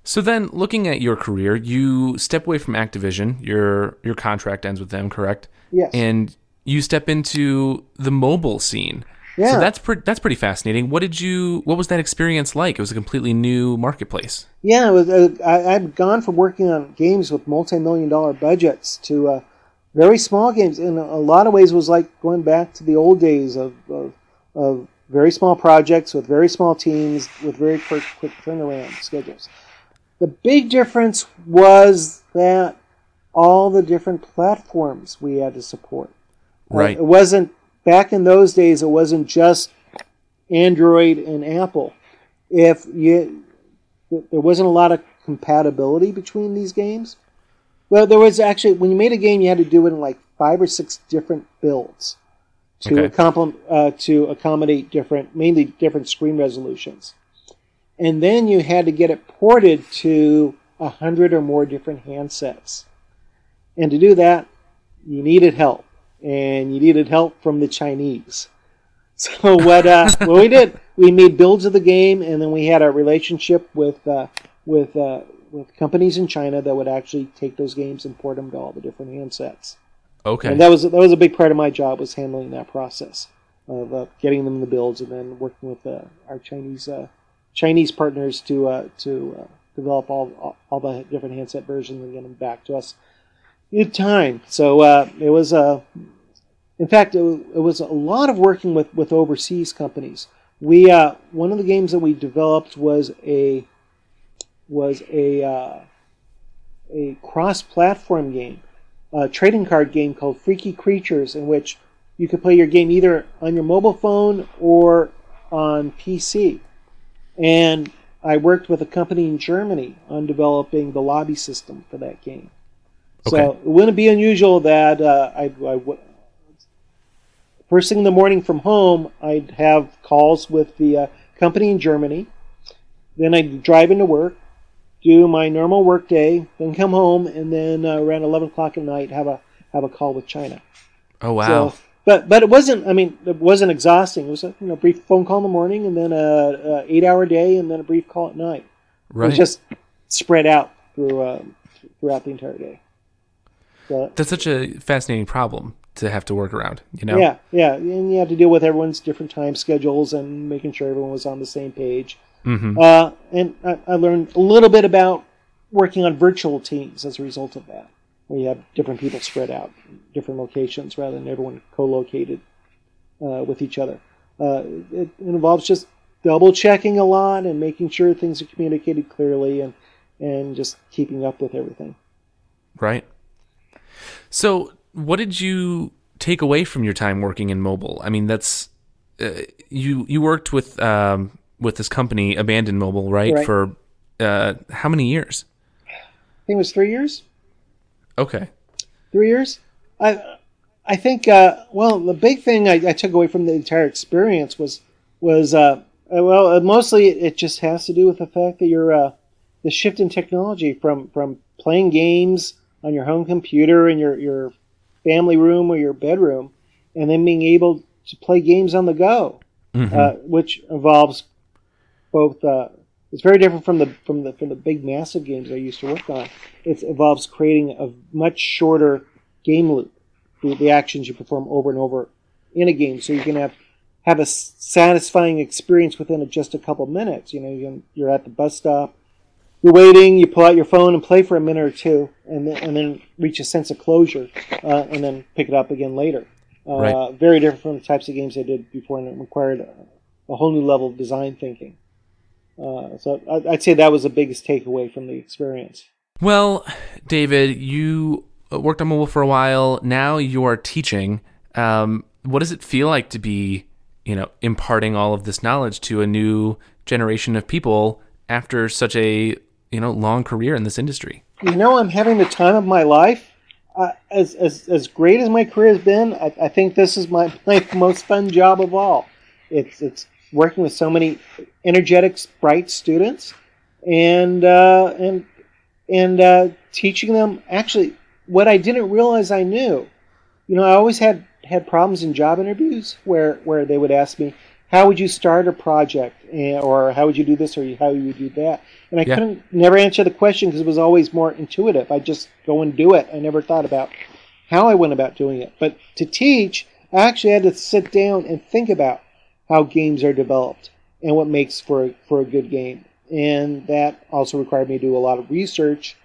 So then, looking at your career, you step away from Activision. Your your contract ends with them, correct? Yes. And you step into the mobile scene. Yeah. So that's pre- that's pretty fascinating. What did you? What was that experience like? It was a completely new marketplace. Yeah, it was, uh, I, I've gone from working on games with multi-million dollar budgets to uh, very small games. In a lot of ways, was like going back to the old days of, of, of very small projects with very small teams with very quick, quick turnaround schedules. The big difference was that all the different platforms we had to support. Uh, Right. it wasn't back in those days. It wasn't just Android and Apple. If you there wasn't a lot of compatibility between these games. Well, there was actually when you made a game, you had to do it in like five or six different builds to Okay. uh, to accommodate different, mainly different screen resolutions, and then you had to get it ported to a hundred or more different handsets. And to do that, you needed help, and you needed help from the Chinese. (laughs) So what uh, what we did, we made builds of the game, and then we had a relationship with uh, with uh, with companies in China that would actually take those games and port them to all the different handsets. Okay. And that was that was a big part of my job was handling that process of uh, getting them the builds and then working with uh, our Chinese uh, Chinese partners to uh, to uh, develop all, all all the different handset versions and get them back to us in time. So uh, it was uh, in fact it, it was a lot of working with with overseas companies. We uh, one of the games that we developed was a was a uh, a cross-platform game, a trading card game called Freaky Creatures, in which you could play your game either on your mobile phone or on PC. And I worked with a company in Germany on developing the lobby system for that game. So it wouldn't be unusual that uh, I, I w- first thing in the morning from home, I'd have calls with the uh, company in Germany. Then I'd drive into work, do my normal work day, then come home, and then uh, around eleven o'clock at night have a have a call with China. oh wow. So, but but it wasn't. I mean, it wasn't exhausting. It was a you know brief phone call in the morning, and then a, a eight hour day, and then a brief call at night. It right. was just spread out through uh, throughout the entire day. So, That's such a fascinating problem to have to work around. You know. Yeah, yeah, and you have to deal with everyone's different time schedules and making sure everyone was on the same page. Hmm Uh, and I, I learned a little bit about working on virtual teams as a result of that. where you have different people spread out, different locations, rather than everyone co-located uh, with each other. Uh, it, it involves just double checking a lot and making sure things are communicated clearly and and just keeping up with everything. Right. So, what did you take away from your time working in mobile? I mean, that's uh, you you worked with um, with this company, Abandon Mobile, right? Right. For uh, how many years? I think it was three years. Okay. Three years. I I think. Uh, well, the big thing I, I took away from the entire experience was was uh, well, uh, mostly it just has to do with the fact that you're uh, the shift in technology from from playing games on your home computer in your your family room or your bedroom, and then being able to play games on the go, Mhm. uh, which involves both. Uh, it's very different from the from the from the big massive games I used to work on. It involves creating a much shorter game loop, the, the actions you perform over and over in a game, so you can have have a satisfying experience within just a couple minutes. You know, you're at the bus stop, you're waiting, you pull out your phone and play for a minute or two, and then, and then reach a sense of closure, uh, and then pick it up again later. Uh, Right. Very different from the types of games I did before, and it required a, a whole new level of design thinking. Uh, so I'd say that was the biggest takeaway from the experience. Well, David, you worked on mobile for a while. Now you are teaching. Um, what does it feel like to be, you know, imparting all of this knowledge to a new generation of people after such a, you know, long career in this industry? you know, I'm having the time of my life. Uh, as, as as great as my career has been, I, I think this is my, (laughs) my most fun job of all. It's it's working with so many energetic, bright students, and uh, and and uh, teaching them actually what I didn't realize I knew. You know, I always had had problems in job interviews where where they would ask me, "How would you start a project?" Or "How would you do this?" or "How would you do that?" And I Yeah. couldn't never answer the question because it was always more intuitive. I just go and do it. I never thought about how I went about doing it. But to teach, I actually had to sit down and think about how games are developed and what makes for a, for a good game. And that also required me to do a lot of research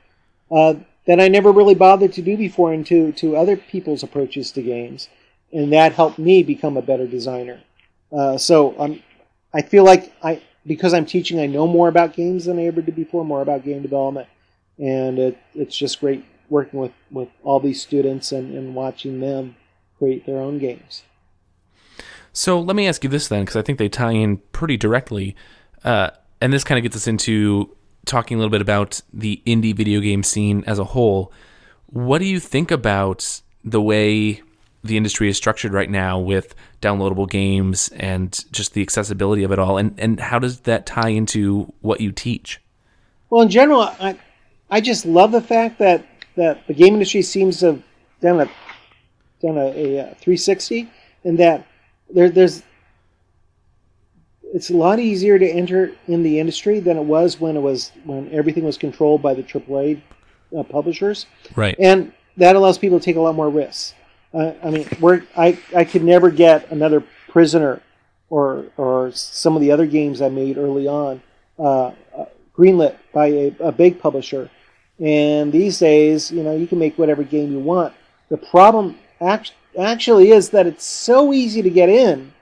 uh, that I never really bothered to do before into to other people's approaches to games, and that helped me become a better designer. Uh, so I'm, I feel like I because I'm teaching, I know more about games than I ever did before, more about game development, and it, it's just great working with, with all these students and, and watching them create their own games. So let me ask you this then, because I think they tie in pretty directly. Uh, and this kind of gets us into talking a little bit about the indie video game scene as a whole. What do you think about the way the industry is structured right now with downloadable games and just the accessibility of it all? And, and how does that tie into what you teach? Well, in general, I, I just love the fact that, that the game industry seems to have done a done a, a, uh 360, and that there, there's it's a lot easier to enter in the industry than it was when it was when everything was controlled by the AAA uh, publishers, Right. and that allows people to take a lot more risks. Uh, I mean, we're, I I could never get another Prisoner or or some of the other games I made early on uh, uh, greenlit by a, a big publisher. And these days, you know, you can make whatever game you want. The problem act- actually is that it's so easy to get in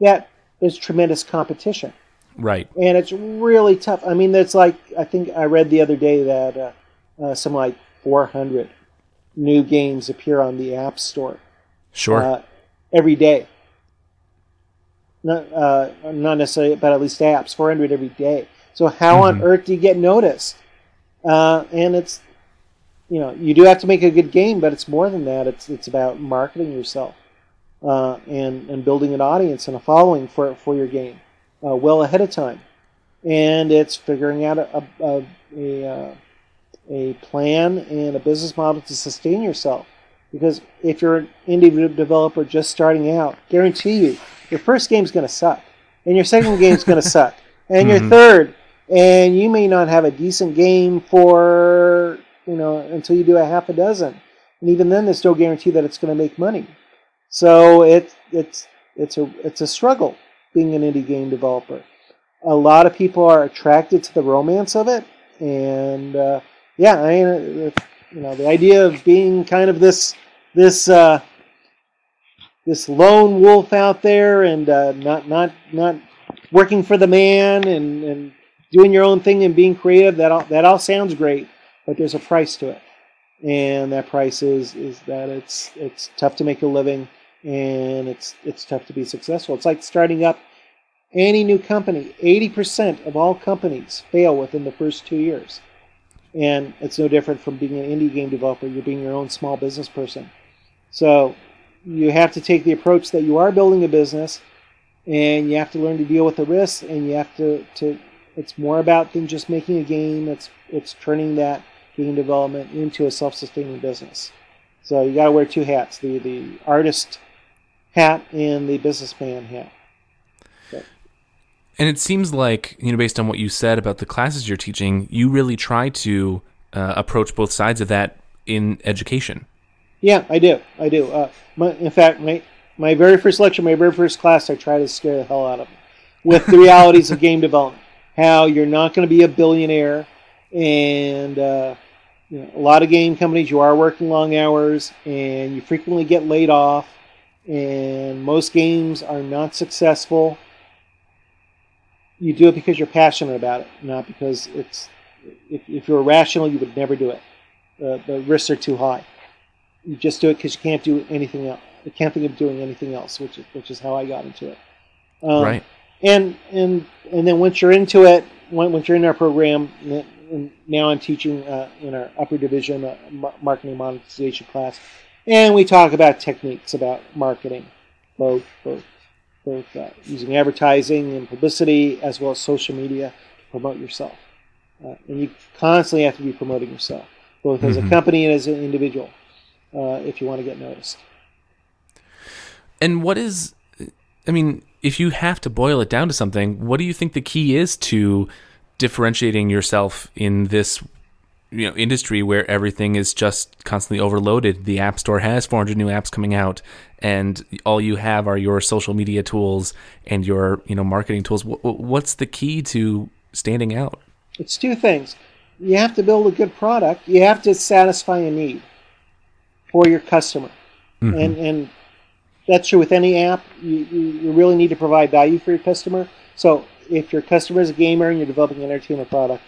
that there's tremendous competition Right. and it's really tough. I mean, it's like I think I read the other day that uh, uh, some like 400 new games appear on the App Store Sure. uh, every day. Not uh, not necessarily, but at least apps 400 every day. So how on earth do you get noticed? Uh, and it's you know you do have to make a good game, but it's more than that. It's it's about marketing yourself uh, and and building an audience and a following for for your game uh, well ahead of time. And it's figuring out a a, a, a, uh, a plan and a business model to sustain yourself. Because if you're an indie developer just starting out, guarantee you, your first game's going to suck, and your second game's going to suck, and your Mhm. third, and you may not have a decent game for you know until you do a half a dozen, and even then, there's no guarantee that it's going to make money. So it it's it's a it's a struggle being an indie game developer. A lot of people are attracted to the romance of it, and uh, yeah, I mean, if, you know the idea of being kind of this this uh, this lone wolf out there and uh, not not not working for the man and, and doing your own thing and being creative that all, that all sounds great but there's a price to it. And that price is is that it's it's tough to make a living and it's it's tough to be successful. It's like starting up any new company. 80% of all companies fail within the first two years. And it's no different from being an indie game developer. You're being your own small business person. So you have to take the approach that you are building a business and you have to learn to deal with the risks and you have to, to it's more about than just making a game. It's it's turning that game development into a self-sustaining business so you got to wear two hats the the artist hat and the businessman hat so. and it seems like you know based on what you said about the classes you're teaching you really try to uh, approach both sides of that in education yeah, I do. I do. Uh, my, in fact, my my very first lecture, my very first class, I try to scare the hell out of them with the (laughs) realities of game development. How you're not going to be a billionaire, and uh, you know, a lot of game companies you are working long hours, and you frequently get laid off, and most games are not successful. You do it because you're passionate about it, not because it's. If, if you were rational, you would never do it. Uh, the risks are too high you just do it because you can't do anything else. You can't think of doing anything else, which is which is how I got into it. Um, right. And and and then once you're into it, once you're in our program, and now I'm teaching uh, in our upper division uh, marketing monetization class, and we talk about techniques about marketing, both both both uh, using advertising and publicity as well as social media to promote yourself. Uh, and you constantly have to be promoting yourself, both mm-hmm. as a mm-hmm. company and as an individual uh, if you want to get noticed. And what is, I mean, if you have to boil it down to something, what do you think the key is to differentiating yourself in this you know industry where everything is just constantly overloaded the app store has 400 new apps coming out and all you have are your social media tools and your you know marketing tools what's the key to standing out it's two things you have to build a good product you have to satisfy a need for your customer. Mm-hmm. And, and that's true with any app. You, you really need to provide value for your customer. So if your customer is a gamer and you're developing an entertainment product,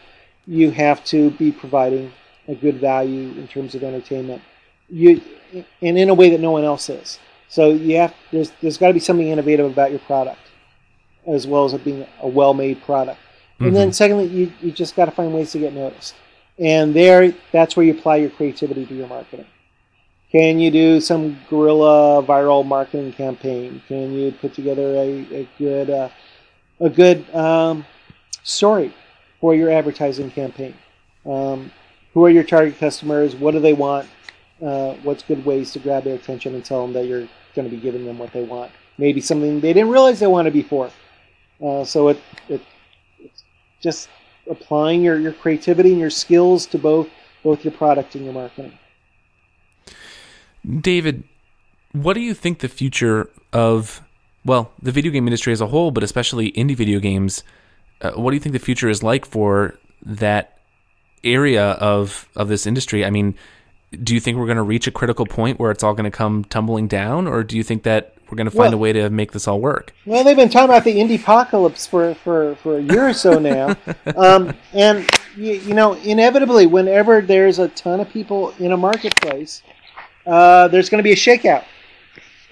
you have to be providing a good value in terms of entertainment. You and in a way that no one else is. So you have there's there's got to be something innovative about your product, as well as it being a well-made product. Mm-hmm. And then mm-hmm. secondly, you, you just got to find ways to get noticed. And there, that's where you apply your creativity to your marketing. Can you do some guerrilla viral marketing campaign? Can you put together a, a good uh, a good um, story for your advertising campaign? Um, who are your target customers? What do they want? Uh, what's good ways to grab their attention and tell them that you're going to be giving them what they want? Maybe something they didn't realize they wanted before. Uh, so it, it it's just applying your, your creativity and your skills to both both your product and your marketing. David, what do you think the future of, well, the video game industry as a whole, but especially indie video games, uh, what do you think the future is like for that area of of this industry? I mean, do you think we're going to reach a critical point where it's all going to come tumbling down, or do you think that we're going to find well, a way to make this all work? Well, they've been talking about the indie apocalypse for, for, for a year or so now, (laughs) um, and you, you know, inevitably, whenever there's a ton of people in a marketplace, uh, there's going to be a shakeout,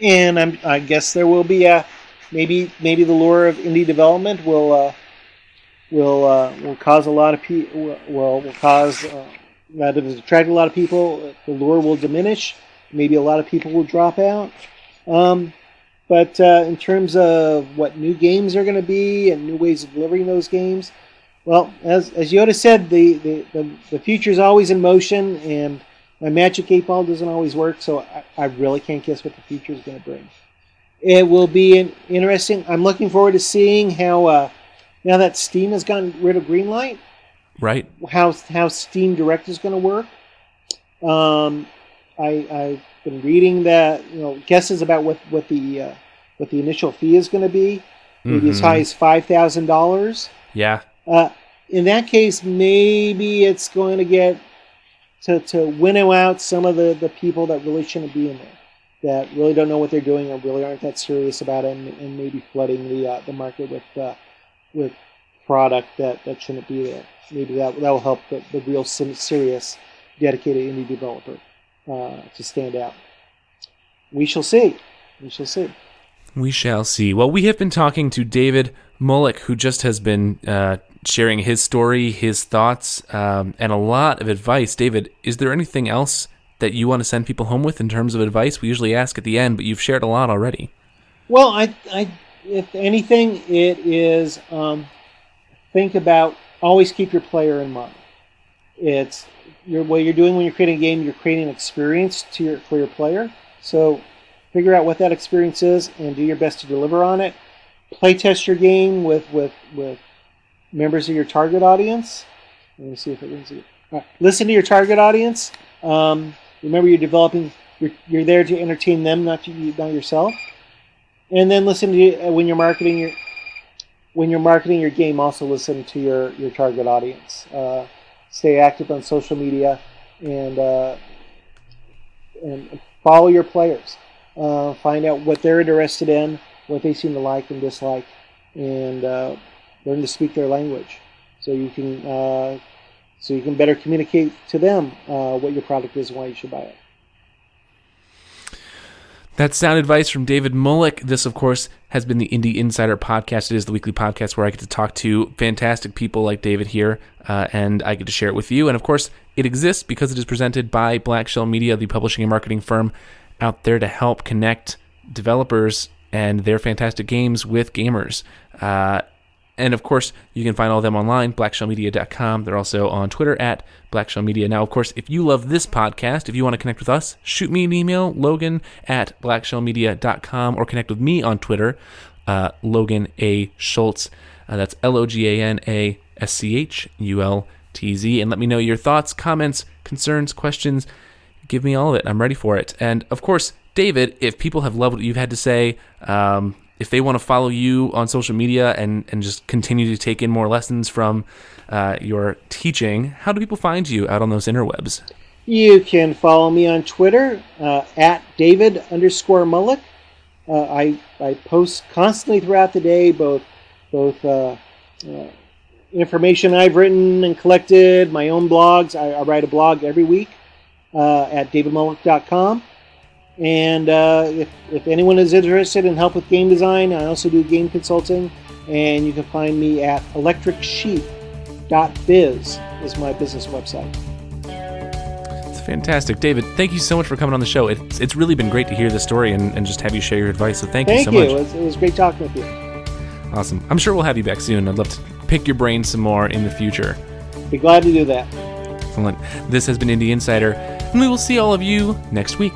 and I'm, i guess there will be a maybe maybe the lure of indie development will uh, will uh, will cause a lot of people will will cause uh, rather than attract a lot of people. The lure will diminish. Maybe a lot of people will drop out. Um, but uh, in terms of what new games are going to be and new ways of delivering those games, well, as, as Yoda said, the, the, the, the future is always in motion, and my magic eight ball doesn't always work, so I, I really can't guess what the future is going to bring. It will be an interesting. I'm looking forward to seeing how uh, now that Steam has gotten rid of Greenlight, right? How how Steam Direct is going to work. Um, I I've been reading that you know guesses about what what the uh, what the initial fee is going to be, maybe mm-hmm. as high as five thousand dollars. Yeah. Uh, in that case, maybe it's going to get to, to winnow out some of the, the people that really shouldn't be in there, that really don't know what they're doing or really aren't that serious about it, and, and maybe flooding the uh, the market with uh, with product that, that shouldn't be there. Maybe that that will help the, the real serious, dedicated indie developer uh, to stand out. We shall see. We shall see. We shall see. Well, we have been talking to David Mullich, who just has been uh, sharing his story, his thoughts, um, and a lot of advice. David, is there anything else that you want to send people home with in terms of advice? We usually ask at the end, but you've shared a lot already. Well, I, I if anything, it is um, think about always keep your player in mind. It's your, what you're doing when you're creating a game. You're creating an experience to your for your player. So figure out what that experience is and do your best to deliver on it. Play test your game with with with members of your target audience. Let me see if it rings. Right. Listen to your target audience. Um, remember, you're developing. You're, you're there to entertain them, not to, not yourself. And then listen to uh, when you're marketing your when you're marketing your game. Also listen to your your target audience. Uh, stay active on social media and uh, and follow your players. Uh, find out what they're interested in, what they seem to like and dislike, and uh, learn to speak their language, so you can uh, so you can better communicate to them uh, what your product is and why you should buy it. That's sound advice from David Mullich. This, of course, has been the Indie Insider podcast. It is the weekly podcast where I get to talk to fantastic people like David here, uh, and I get to share it with you. And of course, it exists because it is presented by Black Shell Media, the publishing and marketing firm out there to help connect developers and their fantastic games with gamers. Uh, and of course, you can find all of them online, blackshellmedia.com. They're also on Twitter at blackshellmedia. Now, of course, if you love this podcast, if you want to connect with us, shoot me an email, logan at blackshellmedia.com, or connect with me on Twitter, uh, Logan A. Schultz. Uh, that's L O G A N A S C H U L T Z. And let me know your thoughts, comments, concerns, questions. Give me all of it. I'm ready for it. And of course, David, if people have loved what you've had to say, um, if they want to follow you on social media and, and just continue to take in more lessons from uh, your teaching, how do people find you out on those interwebs? You can follow me on Twitter uh, at David underscore Mullich. Uh, I, I post constantly throughout the day, both both uh, uh, information I've written and collected, my own blogs. I, I write a blog every week uh, at davidmullich.com. And uh, if, if anyone is interested in help with game design, I also do game consulting. And you can find me at electricsheep.biz is my business website. It's fantastic. David, thank you so much for coming on the show. It's, it's really been great to hear the story and, and just have you share your advice. So thank, thank you so you. much. It was, it was great talking with you. Awesome. I'm sure we'll have you back soon. I'd love to pick your brain some more in the future. Be glad to do that. Excellent. This has been Indie Insider, and we will see all of you next week.